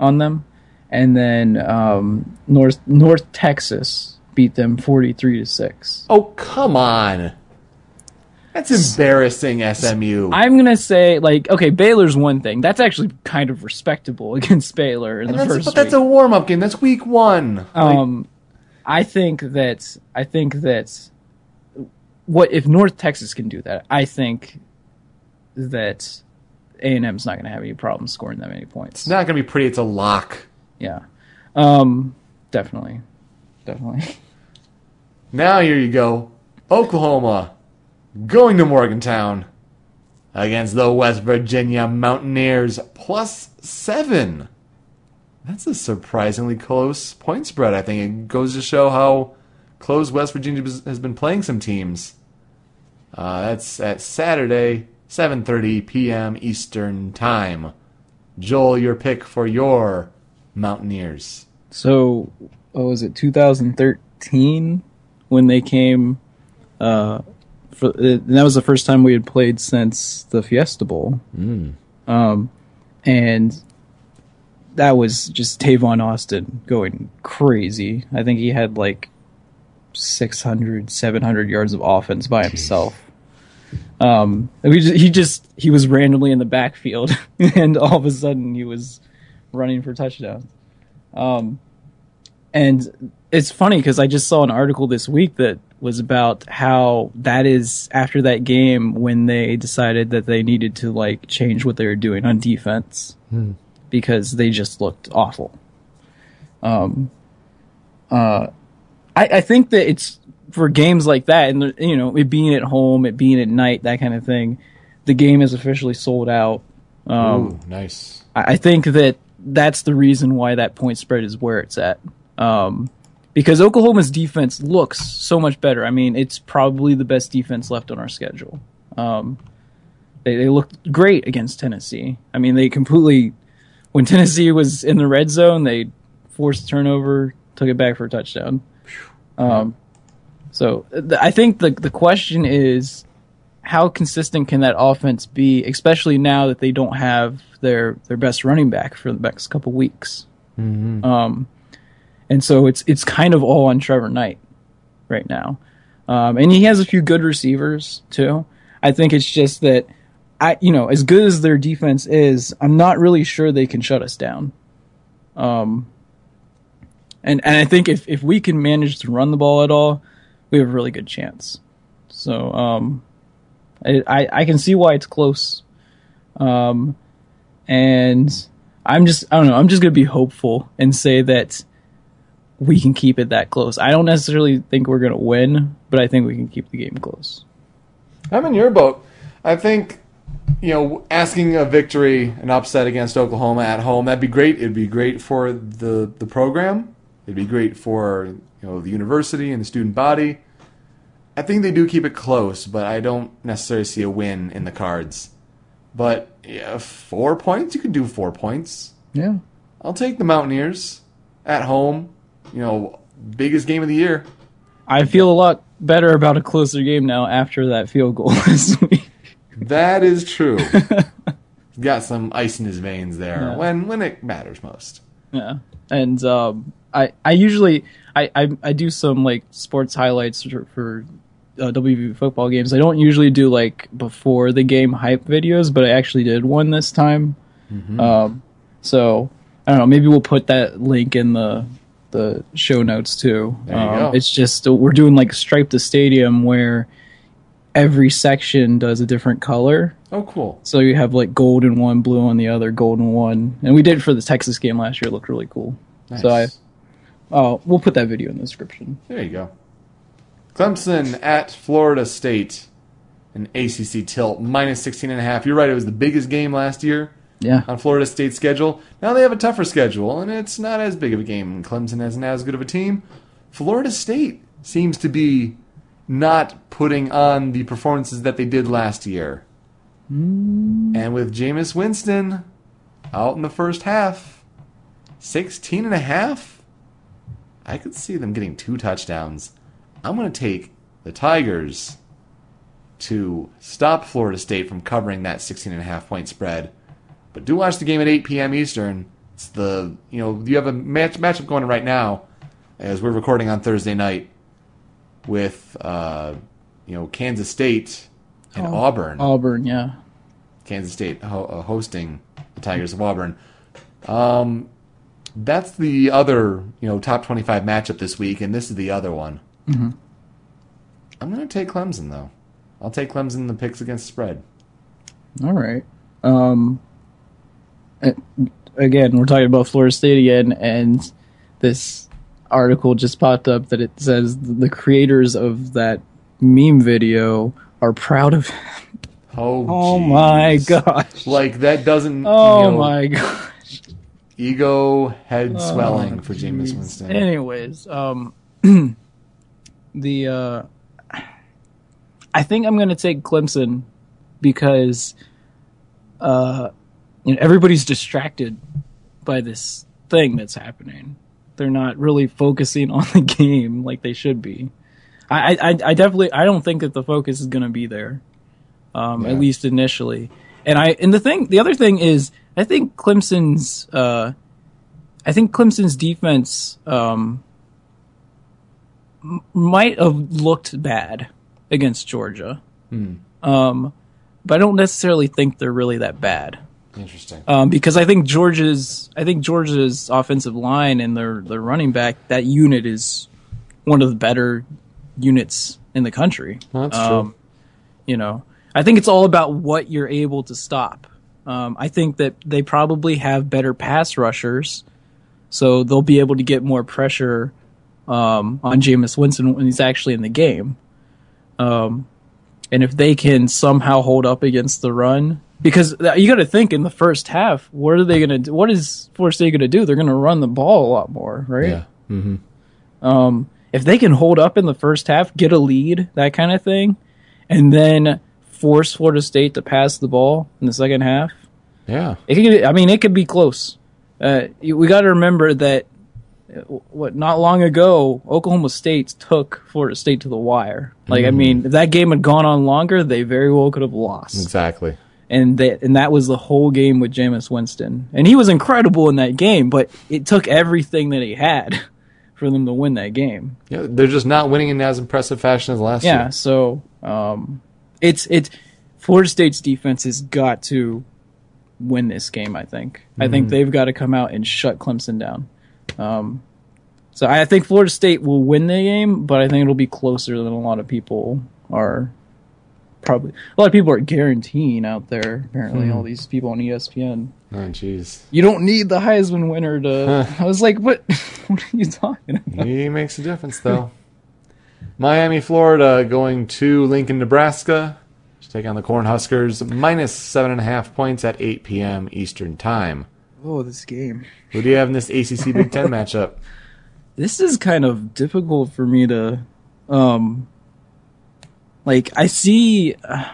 [SPEAKER 1] on them and then um North North Texas beat them 43 to 6.
[SPEAKER 2] Oh, come on. That's embarrassing, SMU.
[SPEAKER 1] I'm gonna say like okay, Baylor's one thing. That's actually kind of respectable [LAUGHS] against Baylor in
[SPEAKER 2] And
[SPEAKER 1] the
[SPEAKER 2] that's,
[SPEAKER 1] first
[SPEAKER 2] but that's a warm up game. That's week one. Like,
[SPEAKER 1] um, I think that I think that what if North Texas can do that? I think that A and M's not gonna have any problem scoring that many points.
[SPEAKER 2] it's not going to be pretty. It's a lock.
[SPEAKER 1] yeah, um, definitely, definitely. [LAUGHS]
[SPEAKER 2] Now here you go. Oklahoma going to Morgantown against the West Virginia Mountaineers plus seven. That's a surprisingly close point spread. I think it goes to show how close West Virginia has been playing some teams. Uh, that's at Saturday, 7:30 p.m. Eastern Time. Joel, your pick for your Mountaineers.
[SPEAKER 1] So, what was it 2013 when they came? Uh, for uh, that was the first time we had played since the Fiesta Bowl. Um, and that was just Tavon Austin going crazy. I think he had like 600, 700 yards of offense by himself. Um, we just, he just he was randomly in the backfield, [LAUGHS] and all of a sudden he was running for touchdowns. Um, and it's funny because I just saw an article this week that was about how that is after that game when they decided that they needed to like change what they were doing on defense because they just looked awful. Um, uh, I, I think that it's for games like that, and you know, it being at home, it being at night, that kind of thing. The game is officially sold out. Um,
[SPEAKER 2] Ooh, nice.
[SPEAKER 1] I I think that that's the reason why that point spread is where it's at. Um, because Oklahoma's defense looks so much better. I mean, it's probably the best defense left on our schedule. Um, they, they looked great against Tennessee. I mean, they completely, when [LAUGHS] Tennessee was in the red zone, they forced a turnover, took it back for a touchdown. Um, so th- I think the the question is, how consistent can that offense be, especially now that they don't have their their best running back for the next couple weeks? Um, and so it's it's kind of all on Trevor Knight right now, um, and he has a few good receivers too. I think it's just that I you know as good as their defense is, I'm not really sure they can shut us down. Um, and and I think if if we can manage to run the ball at all, we have a really good chance. So um, I, I I can see why it's close. Um, and I'm just I don't know I'm just gonna be hopeful and say that we can keep it that close. I don't necessarily think we're gonna win, but I think we can keep the game close.
[SPEAKER 2] I'm in your boat. I think, you know, asking a victory, an upset against Oklahoma at home, that'd be great. It'd be great for the the program. It'd be great for you know the university and the student body. I think they do keep it close, but I don't necessarily see a win in the cards. But yeah, four points, you can do four points.
[SPEAKER 1] Yeah.
[SPEAKER 2] I'll take the Mountaineers at home. You know, biggest game of the year.
[SPEAKER 1] I feel a lot better about a closer game now after that field goal [LAUGHS] this week.
[SPEAKER 2] That is true. [LAUGHS] Got some ice in his veins there
[SPEAKER 1] Yeah.
[SPEAKER 2] when when it matters most.
[SPEAKER 1] Yeah, and um, I I usually I, I I do some like sports highlights for, for uh, WV football games. I don't usually do like before the game hype videos, but I actually did one this time. Um, so I don't know. Maybe we'll put that link in the the show notes too. Um. It's just we're doing like stripe the stadium where every section does a different color.
[SPEAKER 2] Oh, cool.
[SPEAKER 1] So you have like gold in one, blue on the other, gold in one, and we did it for the Texas game last year. It looked really cool.
[SPEAKER 2] Nice.
[SPEAKER 1] So I, oh, we'll put that video in the description.
[SPEAKER 2] there you go. Clemson at Florida State, an ACC tilt minus 16 and a half. You're right. It was the biggest game last year
[SPEAKER 1] Yeah,
[SPEAKER 2] on Florida State's schedule. Now they have a tougher schedule, and it's not as big of a game. Clemson isn't as good of a team. Florida State seems to be not putting on the performances that they did last year. Hmm. And with Jameis Winston out in the first half, 16 and a half, I could see them getting two touchdowns. I'm going to take the Tigers to stop Florida State from covering that 16 and a half point spread. But do watch the game at 8 p.m. Eastern. It's the you know you have a match matchup going right now as we're recording on Thursday night with uh, you know Kansas State and Auburn.
[SPEAKER 1] Auburn. Yeah,
[SPEAKER 2] Kansas State ho- uh, hosting the Tigers of Auburn. Um, that's the other you know top 25 matchup this week, and this is the other one.
[SPEAKER 1] Mm-hmm.
[SPEAKER 2] I'm going to take Clemson though. I'll take Clemson in the picks against spread.
[SPEAKER 1] all right. Um, again, we're talking about Florida State again, and this article just popped up that it says the creators of that meme video are proud of. [LAUGHS]
[SPEAKER 2] Oh,
[SPEAKER 1] Oh my gosh!
[SPEAKER 2] Like that doesn't.
[SPEAKER 1] Oh
[SPEAKER 2] you know,
[SPEAKER 1] my gosh!
[SPEAKER 2] Ego head swelling
[SPEAKER 1] Oh,
[SPEAKER 2] for Jameis
[SPEAKER 1] jeez.
[SPEAKER 2] Winston.
[SPEAKER 1] Anyways, um, [CLEARS THROAT] the uh, I think I'm gonna take Clemson because uh, you know everybody's distracted by this thing that's happening. They're not really focusing [LAUGHS] on the game like they should be. I, I, I definitely I don't think that the focus is gonna be there, um,
[SPEAKER 2] Yeah.
[SPEAKER 1] at least initially. And I and the thing the other thing is I think Clemson's uh, I think Clemson's defense um, m- might have looked bad against Georgia, um, but I don't necessarily think they're really that bad.
[SPEAKER 2] Interesting.
[SPEAKER 1] um, because I think Georgia's I think Georgia's offensive line and their their running back that unit is one of the better units in the country.
[SPEAKER 2] That's true.
[SPEAKER 1] Um, you know, I think it's all about what you're able to stop. Um, I think that they probably have better pass rushers, so they'll be able to get more pressure um, on Jameis Winston when he's actually in the game. Um, and if they can somehow hold up against the run, because you got to think in the first half, what are they going to do? What is Florida State going to do? They're going to run the ball a lot more, right?
[SPEAKER 2] yeah. Mm-hmm.
[SPEAKER 1] Um, if they can hold up in the first half, get a lead, that kind of thing, and then force Florida State to pass the ball in the second half,
[SPEAKER 2] Yeah.
[SPEAKER 1] it could. I mean, it could be close. Uh, we got to remember that uh, what not long ago, Oklahoma State took Florida State to the wire. Like, I mean, if that game had gone on longer, they very well could have lost
[SPEAKER 2] Exactly.
[SPEAKER 1] And that and that was the whole game with Jameis Winston, and he was incredible in that game. But it took everything that he had [LAUGHS] for them to win that game.
[SPEAKER 2] Yeah, they're just not winning in as impressive fashion as last
[SPEAKER 1] Yeah,
[SPEAKER 2] year.
[SPEAKER 1] so um, it's it's Florida State's defense has got to win this game. I think. I think they've got to come out and shut Clemson down. Um, so I think Florida State will win the game, but I think it'll be closer than a lot of people are. Probably a lot of people are guaranteeing out there. Apparently, all these people on ESPN.
[SPEAKER 2] Oh, jeez.
[SPEAKER 1] You don't need the Heisman winner to. [LAUGHS] I was like, what? [LAUGHS] What are you talking about?
[SPEAKER 2] He makes a difference, though. Miami, Florida, going to Lincoln, Nebraska to take on the Cornhuskers, minus seven and a half points at 8 p.m. Eastern Time.
[SPEAKER 1] Oh, this game.
[SPEAKER 2] Who do you have in this ACC Big Ten [LAUGHS] matchup?
[SPEAKER 1] this is kind of difficult for me to um like i see uh,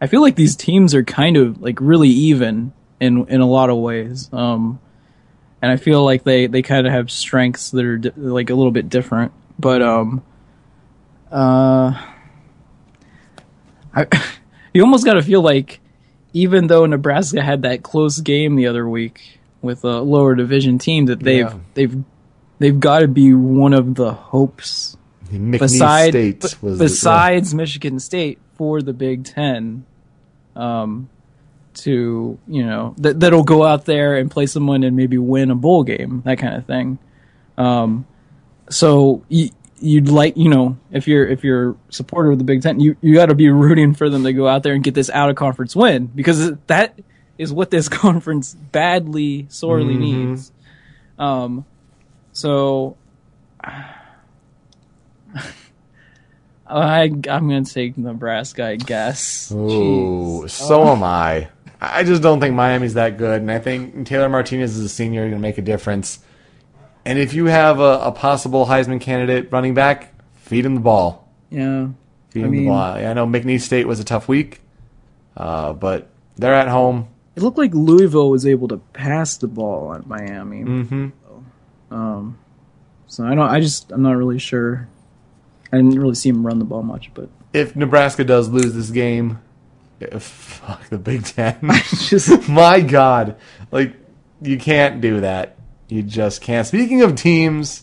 [SPEAKER 1] i feel like these teams are kind of like really even in in a lot of ways um and i feel like they they kind of have strengths that are di- like a little bit different but um uh i [LAUGHS] you almost got to feel like even though nebraska had that close game the other week with a lower division team that they've
[SPEAKER 2] Yeah.
[SPEAKER 1] they've they've got to be one of the hopes
[SPEAKER 2] McNeese
[SPEAKER 1] beside
[SPEAKER 2] State was the-
[SPEAKER 1] besides Michigan State for the Big Ten, um, to you know that that'll go out there and play someone and maybe win a bowl game, that kind of thing. Um, so you, you'd like you know if you're if you're a supporter of the Big Ten, you you got to be rooting for them to go out there and get this out of conference win because that is what this [LAUGHS] conference badly sorely needs. Um, so [LAUGHS] I I'm gonna take Nebraska, I guess.
[SPEAKER 2] Ooh,
[SPEAKER 1] Jeez.
[SPEAKER 2] so am I. I just don't think Miami's that good, and I think Taylor Martinez is a senior going to make a difference. And if you have a, a possible Heisman candidate running back, feed him the ball.
[SPEAKER 1] Yeah.
[SPEAKER 2] Feed
[SPEAKER 1] I
[SPEAKER 2] him
[SPEAKER 1] mean-
[SPEAKER 2] the ball. I know McNeese State was a tough week, uh, but they're at home.
[SPEAKER 1] It looked like Louisville was able to pass the ball at Miami.
[SPEAKER 2] Mm-hmm.
[SPEAKER 1] Um, so I don't. I just I'm not really sure. I didn't really see him run the ball much, but
[SPEAKER 2] If Nebraska does lose this game, eh, fuck the Big Ten. [LAUGHS]
[SPEAKER 1] just [LAUGHS]
[SPEAKER 2] My God, like you can't do that. You just can't. Speaking of teams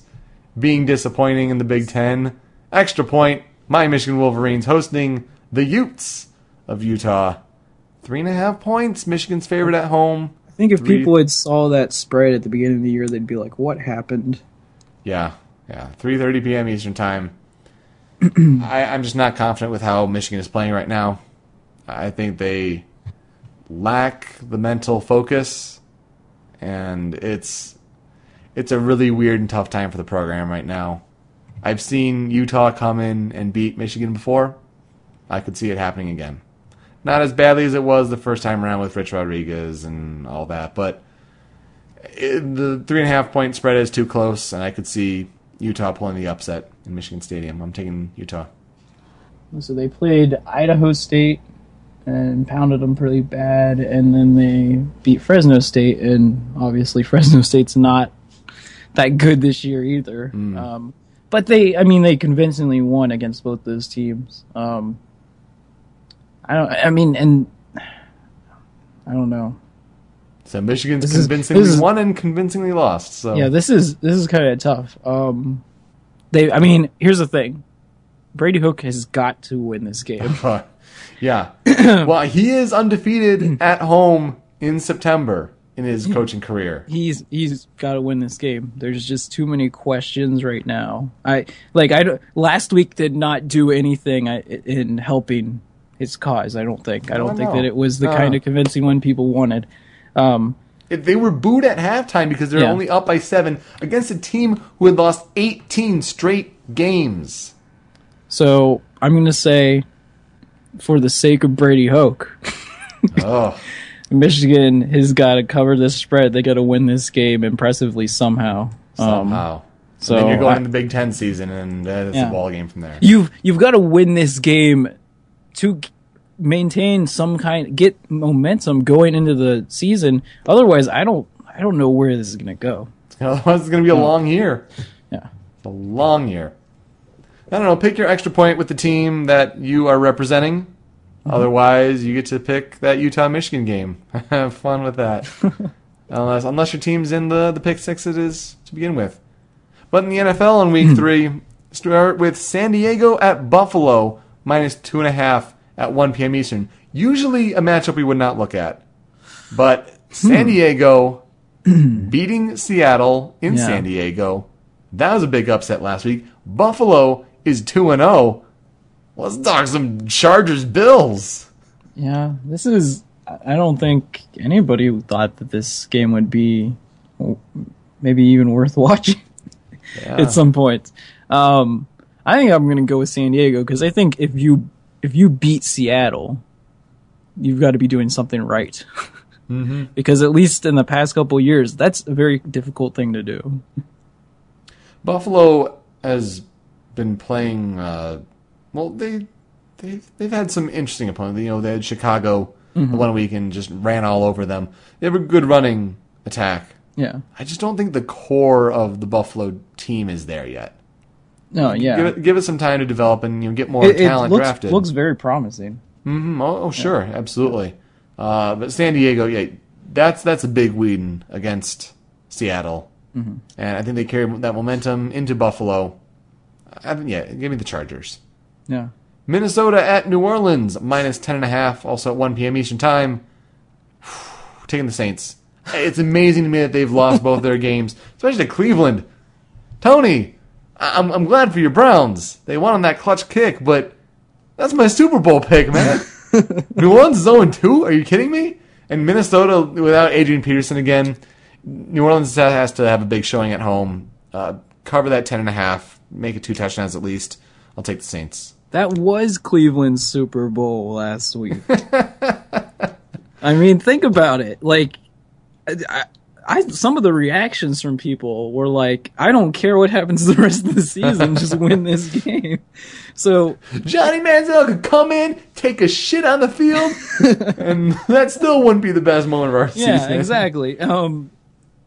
[SPEAKER 2] being disappointing in the Big Ten, extra point. My Michigan Wolverines hosting the Utes of Utah. Three and a half points. Michigan's favorite at home.
[SPEAKER 1] I think if
[SPEAKER 2] Three-
[SPEAKER 1] people had saw that spread at the beginning of the year, they'd be like, "What happened?"
[SPEAKER 2] Yeah, yeah. Three thirty p.m. Eastern time. [CLEARS THROAT] I, I'm just not confident with how Michigan is playing right now. I think they lack the mental focus, and it's it's a really weird and tough time for the program right now. I've seen Utah come in and beat Michigan before. I could see it happening again. Not as badly as it was the first time around with Rich Rodriguez and all that, but it, the three and a half point spread is too close, and I could see Utah pulling the upset in Michigan Stadium. I'm taking Utah.
[SPEAKER 1] So they played Idaho State and pounded them pretty bad, and then they beat Fresno State, and obviously [LAUGHS] Fresno State's not that good this year either. Um, but they, I mean, they convincingly won against both those teams. Um, I don't, I mean, and I don't know.
[SPEAKER 2] So Michigan's
[SPEAKER 1] This is-
[SPEAKER 2] convincingly
[SPEAKER 1] this is-
[SPEAKER 2] won and convincingly lost. So
[SPEAKER 1] Yeah, this is this is kind of tough. Um, they, I mean, here's the thing: Brady Hoke has got to win this game. [LAUGHS]
[SPEAKER 2] yeah. [CLEARS THROAT] well, he is undefeated [CLEARS THROAT] at home in September in his coaching career.
[SPEAKER 1] he's he's got to win this game. There's just too many questions right now. I like I don't- last week did not do anything in helping his cause. I don't think. I don't think
[SPEAKER 2] no.
[SPEAKER 1] that it was the
[SPEAKER 2] No.
[SPEAKER 1] kind of convincing one people wanted. Um,
[SPEAKER 2] they were booed at halftime because they're
[SPEAKER 1] Yeah.
[SPEAKER 2] only up by seven against a team who had lost 18 straight games.
[SPEAKER 1] so I'm going to say, for the sake of Brady Hoke,
[SPEAKER 2] oh, [LAUGHS]
[SPEAKER 1] Michigan has got to cover this spread. They got to win this game impressively somehow. Um,
[SPEAKER 2] somehow.
[SPEAKER 1] so
[SPEAKER 2] then you're going
[SPEAKER 1] I-
[SPEAKER 2] in the Big Ten season, and uh, it's
[SPEAKER 1] Yeah.
[SPEAKER 2] a ball game from there.
[SPEAKER 1] you've you've got to win this game to maintain some kind get momentum going into the season otherwise i don't i don't know where this is going to go [LAUGHS]
[SPEAKER 2] Otherwise, it's going to be a long year.
[SPEAKER 1] yeah
[SPEAKER 2] It's a long year. I don't know. Pick your extra point with the team that you are representing. Mm-hmm. Otherwise, you get to pick that Utah Michigan game. [LAUGHS] Have fun with that. [LAUGHS] unless unless your team's in the the pick six it is to begin with. But in the NFL in week [CLEARS THROAT] three, start with San Diego at Buffalo minus two and a half at one p.m. Eastern. Usually a matchup we would not look at, but San Diego [CLEARS THROAT] beating Seattle in
[SPEAKER 1] Yeah.
[SPEAKER 2] San Diego. That was a big upset last week. Buffalo is 2 and 0. Let's talk some Chargers Bills.
[SPEAKER 1] yeah this is i don't think anybody thought that this game would be maybe even worth [LAUGHS] watching at some point um i think i'm going to go with san diego because i think if you if you beat seattle you've got to be doing something right [LAUGHS] because at least in the past couple years that's a very difficult thing to do
[SPEAKER 2] Buffalo has been playing uh, well they they they've had some interesting opponents. You know, they had Chicago one week and just ran all over them. They have a good running attack.
[SPEAKER 1] yeah
[SPEAKER 2] I just don't think the core of the Buffalo team is there yet.
[SPEAKER 1] No yeah
[SPEAKER 2] Give it give it some time to develop and you know, get more
[SPEAKER 1] it, it
[SPEAKER 2] talent
[SPEAKER 1] looks,
[SPEAKER 2] drafted.
[SPEAKER 1] looks very promising
[SPEAKER 2] Mm, oh, oh, sure, absolutely. Uh, but San Diego, yeah, that's that's a big win against Seattle, and I think they carry that momentum into Buffalo. I yeah, give me the Chargers.
[SPEAKER 1] yeah
[SPEAKER 2] Minnesota at New Orleans minus ten and a half, also at one p.m. Eastern time. [SIGHS] Taking the Saints. It's amazing to me that they've lost both their [LAUGHS] games, especially to Cleveland. Tony, I- I'm I'm glad for your Browns. They won on that clutch kick, but that's my Super Bowl pick, man. [LAUGHS] New Orleans is 0 2? Are you kidding me? And Minnesota, without Adrian Peterson again, New Orleans has to have a big showing at home. Uh, cover that 10.5, make it two touchdowns at least. I'll take the Saints.
[SPEAKER 1] That was Cleveland's Super Bowl last week. [LAUGHS] I mean, think about it. Like, I, I, some of the reactions from people were like, "I don't care what happens the rest of the season, just [LAUGHS] win this game." So,
[SPEAKER 2] Johnny Manziel could come in, take a shit on the field, [LAUGHS] and that still wouldn't be the best moment of our
[SPEAKER 1] yeah,
[SPEAKER 2] season.
[SPEAKER 1] exactly. Um,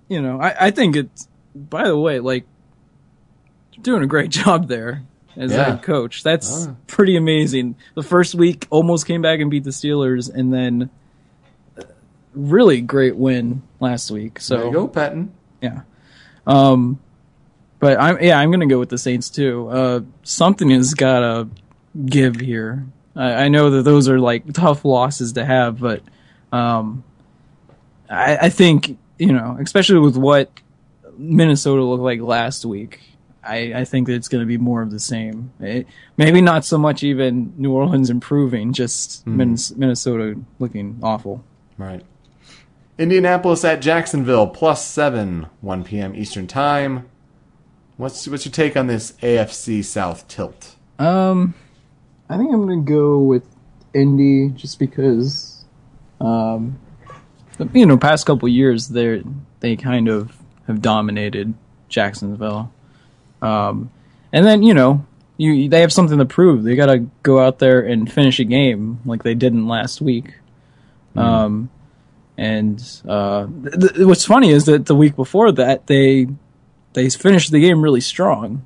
[SPEAKER 1] you know, I, I think it's. By the way, like, doing a great job there as
[SPEAKER 2] Yeah.
[SPEAKER 1] head coach. That's
[SPEAKER 2] Ah.
[SPEAKER 1] pretty amazing. The first week almost came back and beat the Steelers, and then really great win last week. So
[SPEAKER 2] There you go, Pettine.
[SPEAKER 1] yeah. Um, but I'm yeah, I'm gonna go with the Saints too. Uh, something has gotta give here. I, I know that those are like tough losses to have, but um, I, I think you know, especially with what Minnesota looked like last week. I, I think that it's going to be more of the same. It, maybe not so much even New Orleans improving, just Minnes- Minnesota looking awful.
[SPEAKER 2] Right. Indianapolis at Jacksonville, plus seven, 1 p.m. Eastern Time. What's what's your take on this AFC South tilt?
[SPEAKER 1] Um, I think I'm gonna go with Indy just because, um, the, you know, past couple years they they kind of have dominated Jacksonville. Um, and then you know you they have something to prove. They got to go out there and finish a game like they didn't last week. Um, and uh, th- th- what's funny is that the week before that they they finished the game really strong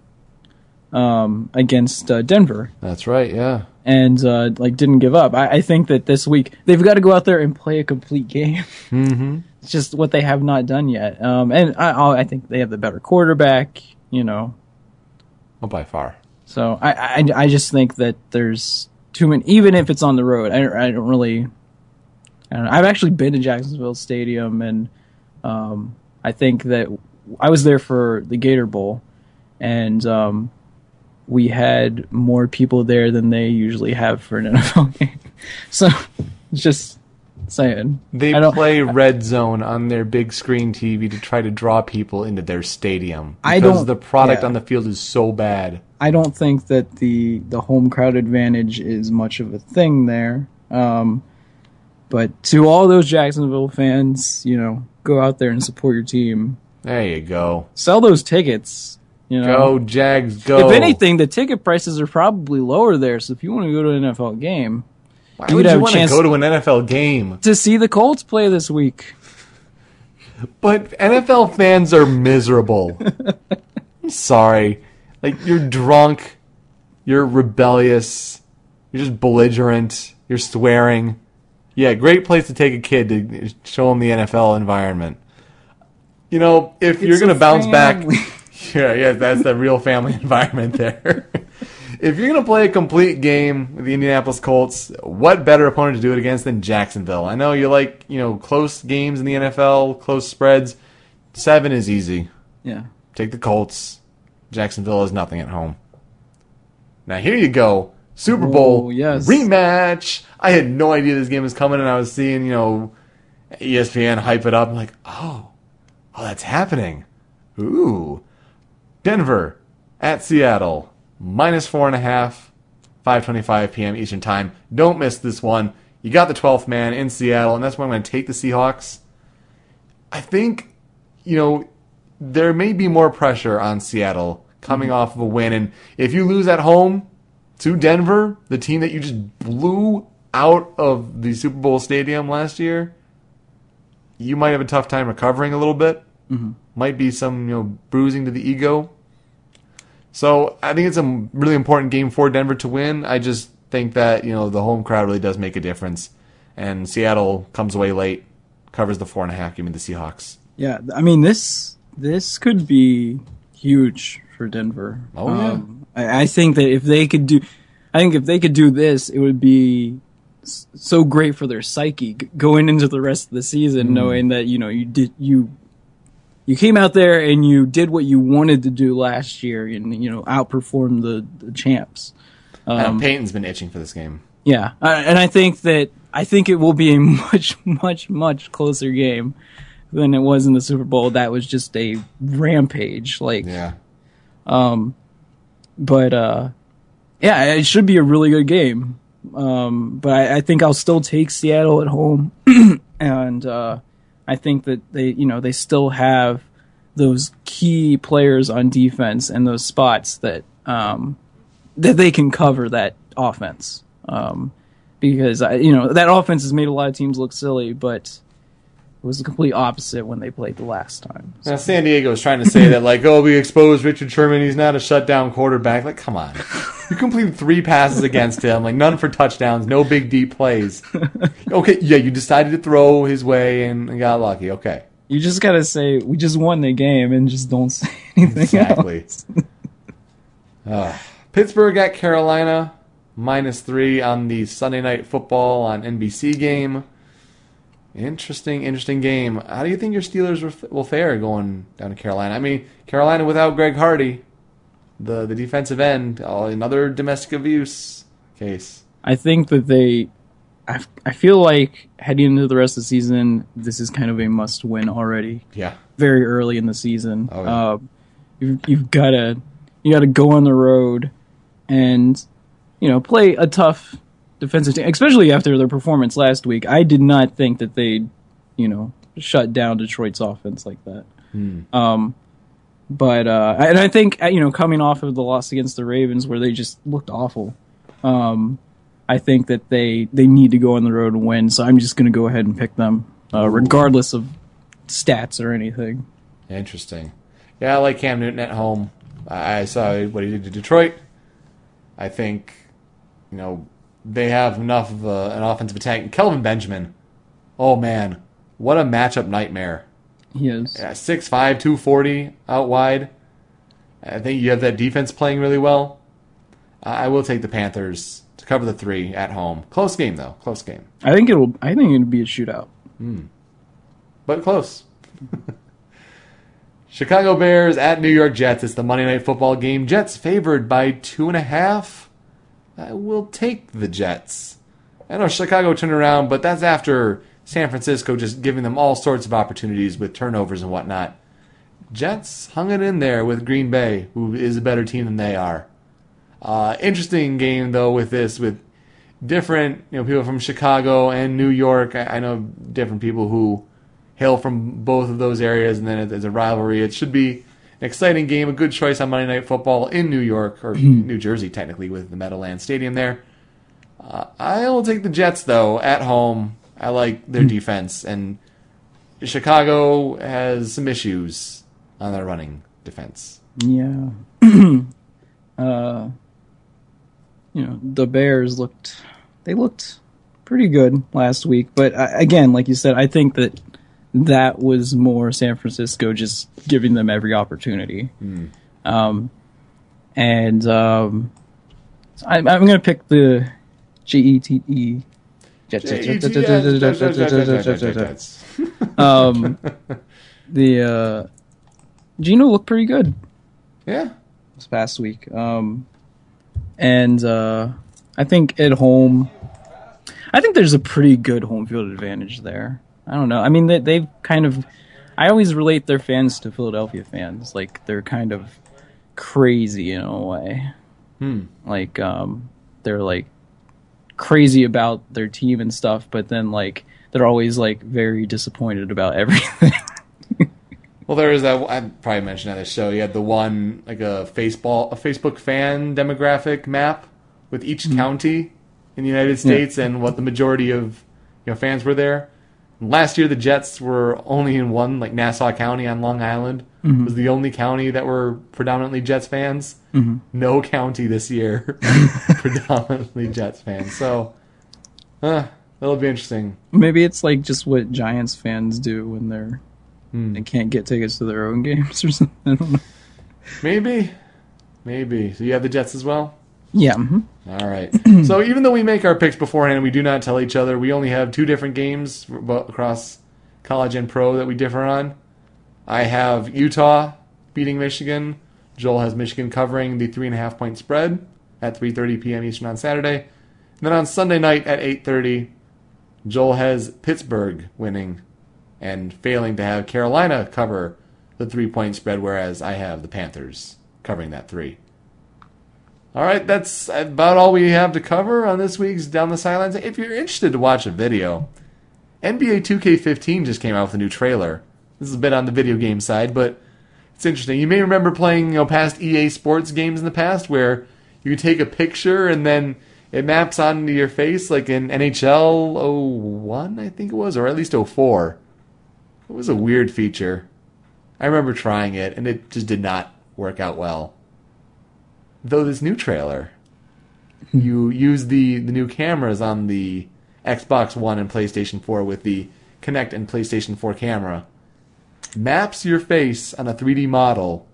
[SPEAKER 1] um, against uh, Denver
[SPEAKER 2] That's right, yeah.
[SPEAKER 1] and uh, like didn't give up. I, I think that this week they've got to go out there and play a complete game. [LAUGHS]
[SPEAKER 2] Mm-hmm.
[SPEAKER 1] it's just what they have not done yet. Um, and I, I think they have the better quarterback. You know,
[SPEAKER 2] Well, by far.
[SPEAKER 1] so I, I I just think that there's too many. Even if it's on the road, I I don't really. I don't know. I've actually been to Jacksonville Stadium, and um, I think that I was there for the Gator Bowl, and um, we had more people there than they usually have for an [LAUGHS] NFL game. so, just saying.
[SPEAKER 2] They play red zone on their big screen TV to try to draw people into their stadium
[SPEAKER 1] I don't-
[SPEAKER 2] the product
[SPEAKER 1] yeah.
[SPEAKER 2] on the field is so bad.
[SPEAKER 1] I don't think that the the home crowd advantage is much of a thing there. Um, but to all those Jacksonville fans, you know, go out there and support your team.
[SPEAKER 2] There you go.
[SPEAKER 1] Sell those tickets. You know,
[SPEAKER 2] Go Jags, go.
[SPEAKER 1] if anything, the ticket prices are probably lower there. So if you want to go to an NFL game
[SPEAKER 2] why
[SPEAKER 1] you
[SPEAKER 2] would you want to go to an NFL game?
[SPEAKER 1] to see the Colts play this week,
[SPEAKER 2] But NFL fans are miserable. [LAUGHS] I'm sorry. Like you're drunk, you're rebellious, you're just belligerent, you're swearing. Yeah, great place to take a kid to show him the NFL environment. You know, if you're going to bounce
[SPEAKER 1] family.
[SPEAKER 2] back, [LAUGHS] yeah, yeah, that's the real family [LAUGHS] environment there. if you're going to play a complete game with the Indianapolis Colts, what better opponent to do it against than Jacksonville? I know you like, you know, close games in the NFL, close spreads. Seven is easy.
[SPEAKER 1] yeah.
[SPEAKER 2] Take the Colts. Jacksonville is nothing at home. Now here you go. Super Bowl
[SPEAKER 1] yes.
[SPEAKER 2] rematch. I had no idea this game was coming, and I was seeing, you know, ESPN hype it up. I'm like, oh, oh, that's happening. Ooh, Denver at Seattle minus four and a half, 5:25 p.m. Eastern Time. Don't miss this one. You got the 12th man in Seattle, and that's why I'm going to take the Seahawks. I think, you know, there may be more pressure on Seattle coming mm-hmm. off of a win. And if you lose at home to Denver, the team that you just blew out of the Super Bowl stadium last year, you might have a tough time recovering a little bit. Mm-hmm. Might be some, you know, bruising to the ego. So I think it's a really important game for Denver to win. I just think that, you know, the home crowd really does make a difference. And Seattle comes away late, covers the four and a half, give me the Seahawks.
[SPEAKER 1] Yeah, I mean this this could be huge for Denver.
[SPEAKER 2] Oh, yeah.
[SPEAKER 1] Um, Um, I, I think that if they could do, I think if they could do this, it would be so great for their psyche g- going into the rest of the season,
[SPEAKER 2] Mm.
[SPEAKER 1] knowing that you know you did you you came out there and you did what you wanted to do last year, and you know outperformed the, the champs. Um,
[SPEAKER 2] Peyton's been itching for this game.
[SPEAKER 1] Yeah, uh, and I think that I think it will be a [LAUGHS] much, much, much closer game than it was in the Super Bowl. That was just a rampage. Like,
[SPEAKER 2] Yeah.
[SPEAKER 1] But uh, yeah, it should be a really good game. Um, but I, I think I'll still take Seattle at home, [CLEARS THROAT] and uh, I think that they, you know, they still have those key players on defense and those spots that um, that they can cover that offense. Um, because I, you know that offense has made a lot of teams look silly, but it was the complete opposite when they played the last time.
[SPEAKER 2] Now San Diego is trying to say that like, oh, we exposed Richard Sherman. He's not a shutdown quarterback. Like, come on, you completed three passes against him, like none for touchdowns, no big deep plays. Okay, yeah, you decided to throw his way and, and got lucky. Okay,
[SPEAKER 1] You just gotta say we just won the game and just don't say anything
[SPEAKER 2] exactly.
[SPEAKER 1] else. [LAUGHS]
[SPEAKER 2] Uh, Pittsburgh at Carolina, minus three on the Sunday night football on NBC game. Interesting, interesting game. How do you think your Steelers will- fare going down to Carolina? I mean, Carolina without Greg Hardy, the the defensive end, another domestic abuse case.
[SPEAKER 1] I think that they, I, I feel like heading into the rest of the season, this is kind of a must win already.
[SPEAKER 2] Yeah,
[SPEAKER 1] Very early in the season,
[SPEAKER 2] Oh, yeah.
[SPEAKER 1] uh, you've, you've gotta you gotta go on the road and you know play a tough defensive team, especially after their performance last week. I did not think that they'd you know shut down Detroit's offense like that. Um, but uh, and I think uh, you know coming off of the loss against the Ravens where they just looked awful. Um, I think that they they need to go on the road and win. So I'm just going to go ahead and pick them, uh, regardless of stats or anything.
[SPEAKER 2] interesting. Yeah, I like Cam Newton at home. I saw what he did to Detroit. I think, you know, they have enough of a, an offensive attack. Kelvin Benjamin, oh man, what a matchup nightmare.
[SPEAKER 1] He is.
[SPEAKER 2] Yeah, 6'5", 240 out wide. I think you have that defense playing really well. I will take the Panthers to cover the three at home. Close game though. Close game,
[SPEAKER 1] I think it'll. I think it'll be a shootout. Hmm.
[SPEAKER 2] but close. [LAUGHS] Chicago Bears at New York Jets. It's the Monday Night Football game. Jets favored by two and a half. I will take the Jets. I know Chicago turned around, but that's after San Francisco just giving them all sorts of opportunities with turnovers and whatnot. Jets hung it in there with Green Bay, who is a better team than they are. Uh, interesting game though with this, with different you know people from Chicago and New York. I, I know different people who hail from both of those areas, and then it- as a rivalry, it should be an exciting game, a good choice on Monday Night Football in New York or New Jersey, technically with the Meadowlands Stadium there. Uh, I will take the Jets though at home. I like their defense, and Chicago has some issues on their running defense.
[SPEAKER 1] Yeah. [CLEARS THROAT] uh, you know, the Bears looked they looked pretty good last week, but I, again, like you said, I think that that was more San Francisco just giving them every opportunity. Um, and um, I, I'm going to pick the G E T E. Um, [LAUGHS] the uh, Geno looked pretty good
[SPEAKER 2] Yeah,
[SPEAKER 1] this past week. Um, and uh, I think at home, I think there's a pretty good home field advantage there. I don't know. I mean, they, they've kind of. I always relate their fans to Philadelphia fans. Like they're kind of crazy in a way.
[SPEAKER 2] Hmm.
[SPEAKER 1] Like um, they're like crazy about their team and stuff, but then like they're always like very disappointed about [LAUGHS] everything.
[SPEAKER 2] Well, there is that. I probably mentioned at the show. You had the one like a Facebook a Facebook fan demographic map with each county in the United States and what the majority of you know fans were there. Last year, the Jets were only in one, like Nassau County on Long Island, mm-hmm. was the only county that were predominantly Jets fans. Mm-hmm. No county this year [LAUGHS] predominantly Jets fans. So, uh, that'll be interesting.
[SPEAKER 1] Maybe it's like just what Giants fans do when they're hmm. they can't get tickets to their own [LAUGHS] games or something. I don't know.
[SPEAKER 2] Maybe, maybe. So you have the Jets as well.
[SPEAKER 1] Yeah. mhm.
[SPEAKER 2] All right. [CLEARS THROAT] so even though we make our picks beforehand, we do not tell each other. We only have two different games across college and pro that we differ on. I have Utah beating Michigan. Joel has Michigan covering the three and a half point spread at 3:30 p.m. Eastern on Saturday. And then on Sunday night at 8:30, Joel has Pittsburgh winning and failing to have Carolina cover the three point spread, whereas I have the Panthers covering that three. All right, that's about all we have to cover on this week's Down the Sidelines. If you're interested to watch a video, NBA 2K15 just came out with a new trailer. This is a bit on the video game side, but it's interesting. You may remember playing, you know, past EA Sports games in the past where you take a picture and then it maps onto your face, like in NHL 01, I think it was, or at least 04. It was a weird feature. I remember trying it, and it just did not work out well though this new trailer you use the the new cameras on the Xbox One and PlayStation 4 with the Kinect and PlayStation 4 camera maps your face on a 3D model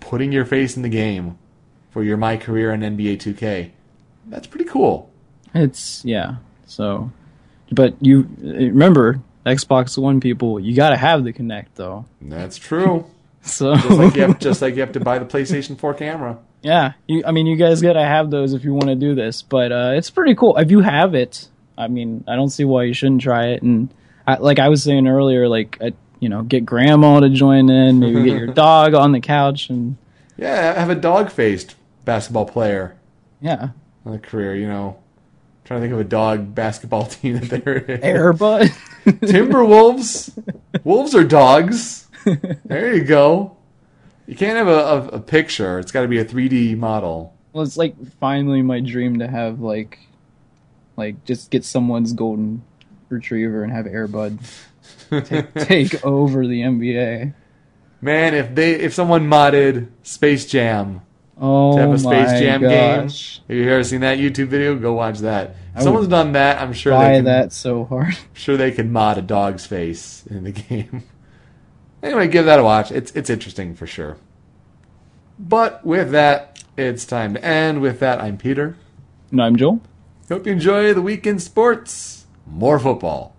[SPEAKER 2] putting your face in the game for your my career in NBA 2K that's pretty cool
[SPEAKER 1] It's yeah. So, but you remember Xbox One people, you got to have the Kinect though.
[SPEAKER 2] that's true
[SPEAKER 1] So
[SPEAKER 2] just like you have just like you have to buy the [LAUGHS] PlayStation 4 camera
[SPEAKER 1] yeah, you, I mean, you guys got to have those if you want to do this. But uh, it's pretty cool if you have it. I mean, I don't see why you shouldn't try it. And I, like I was saying earlier, like uh, you know, get grandma to join in, maybe get your [LAUGHS] dog on the couch, and
[SPEAKER 2] yeah I have a dog-faced basketball player
[SPEAKER 1] yeah,
[SPEAKER 2] on a career you know trying to think of a dog basketball [LAUGHS] team that there is
[SPEAKER 1] Airbud.
[SPEAKER 2] Timberwolves. Wolves are dogs. There you go. You can't have a, a, a picture. It's got to be a 3D model.
[SPEAKER 1] well, it's like finally my dream to have like, like just get someone's golden retriever and have Airbud [LAUGHS] take, take over the NBA.
[SPEAKER 2] Man, if they if someone modded Space Jam
[SPEAKER 1] Oh
[SPEAKER 2] to have a oh Space
[SPEAKER 1] my
[SPEAKER 2] Jam
[SPEAKER 1] gosh.
[SPEAKER 2] game, have you ever seen that YouTube video? Go watch that. If someone's done that, I'm sure
[SPEAKER 1] Buy
[SPEAKER 2] they can,
[SPEAKER 1] that so hard.
[SPEAKER 2] sure they can mod a dog's face in the [LAUGHS] game. Anyway, give that a watch. It's it's interesting for sure. But with that, it's time to end. With that, I'm Peter.
[SPEAKER 1] And I'm Joel.
[SPEAKER 2] Hope you enjoy the weekend sports. More football.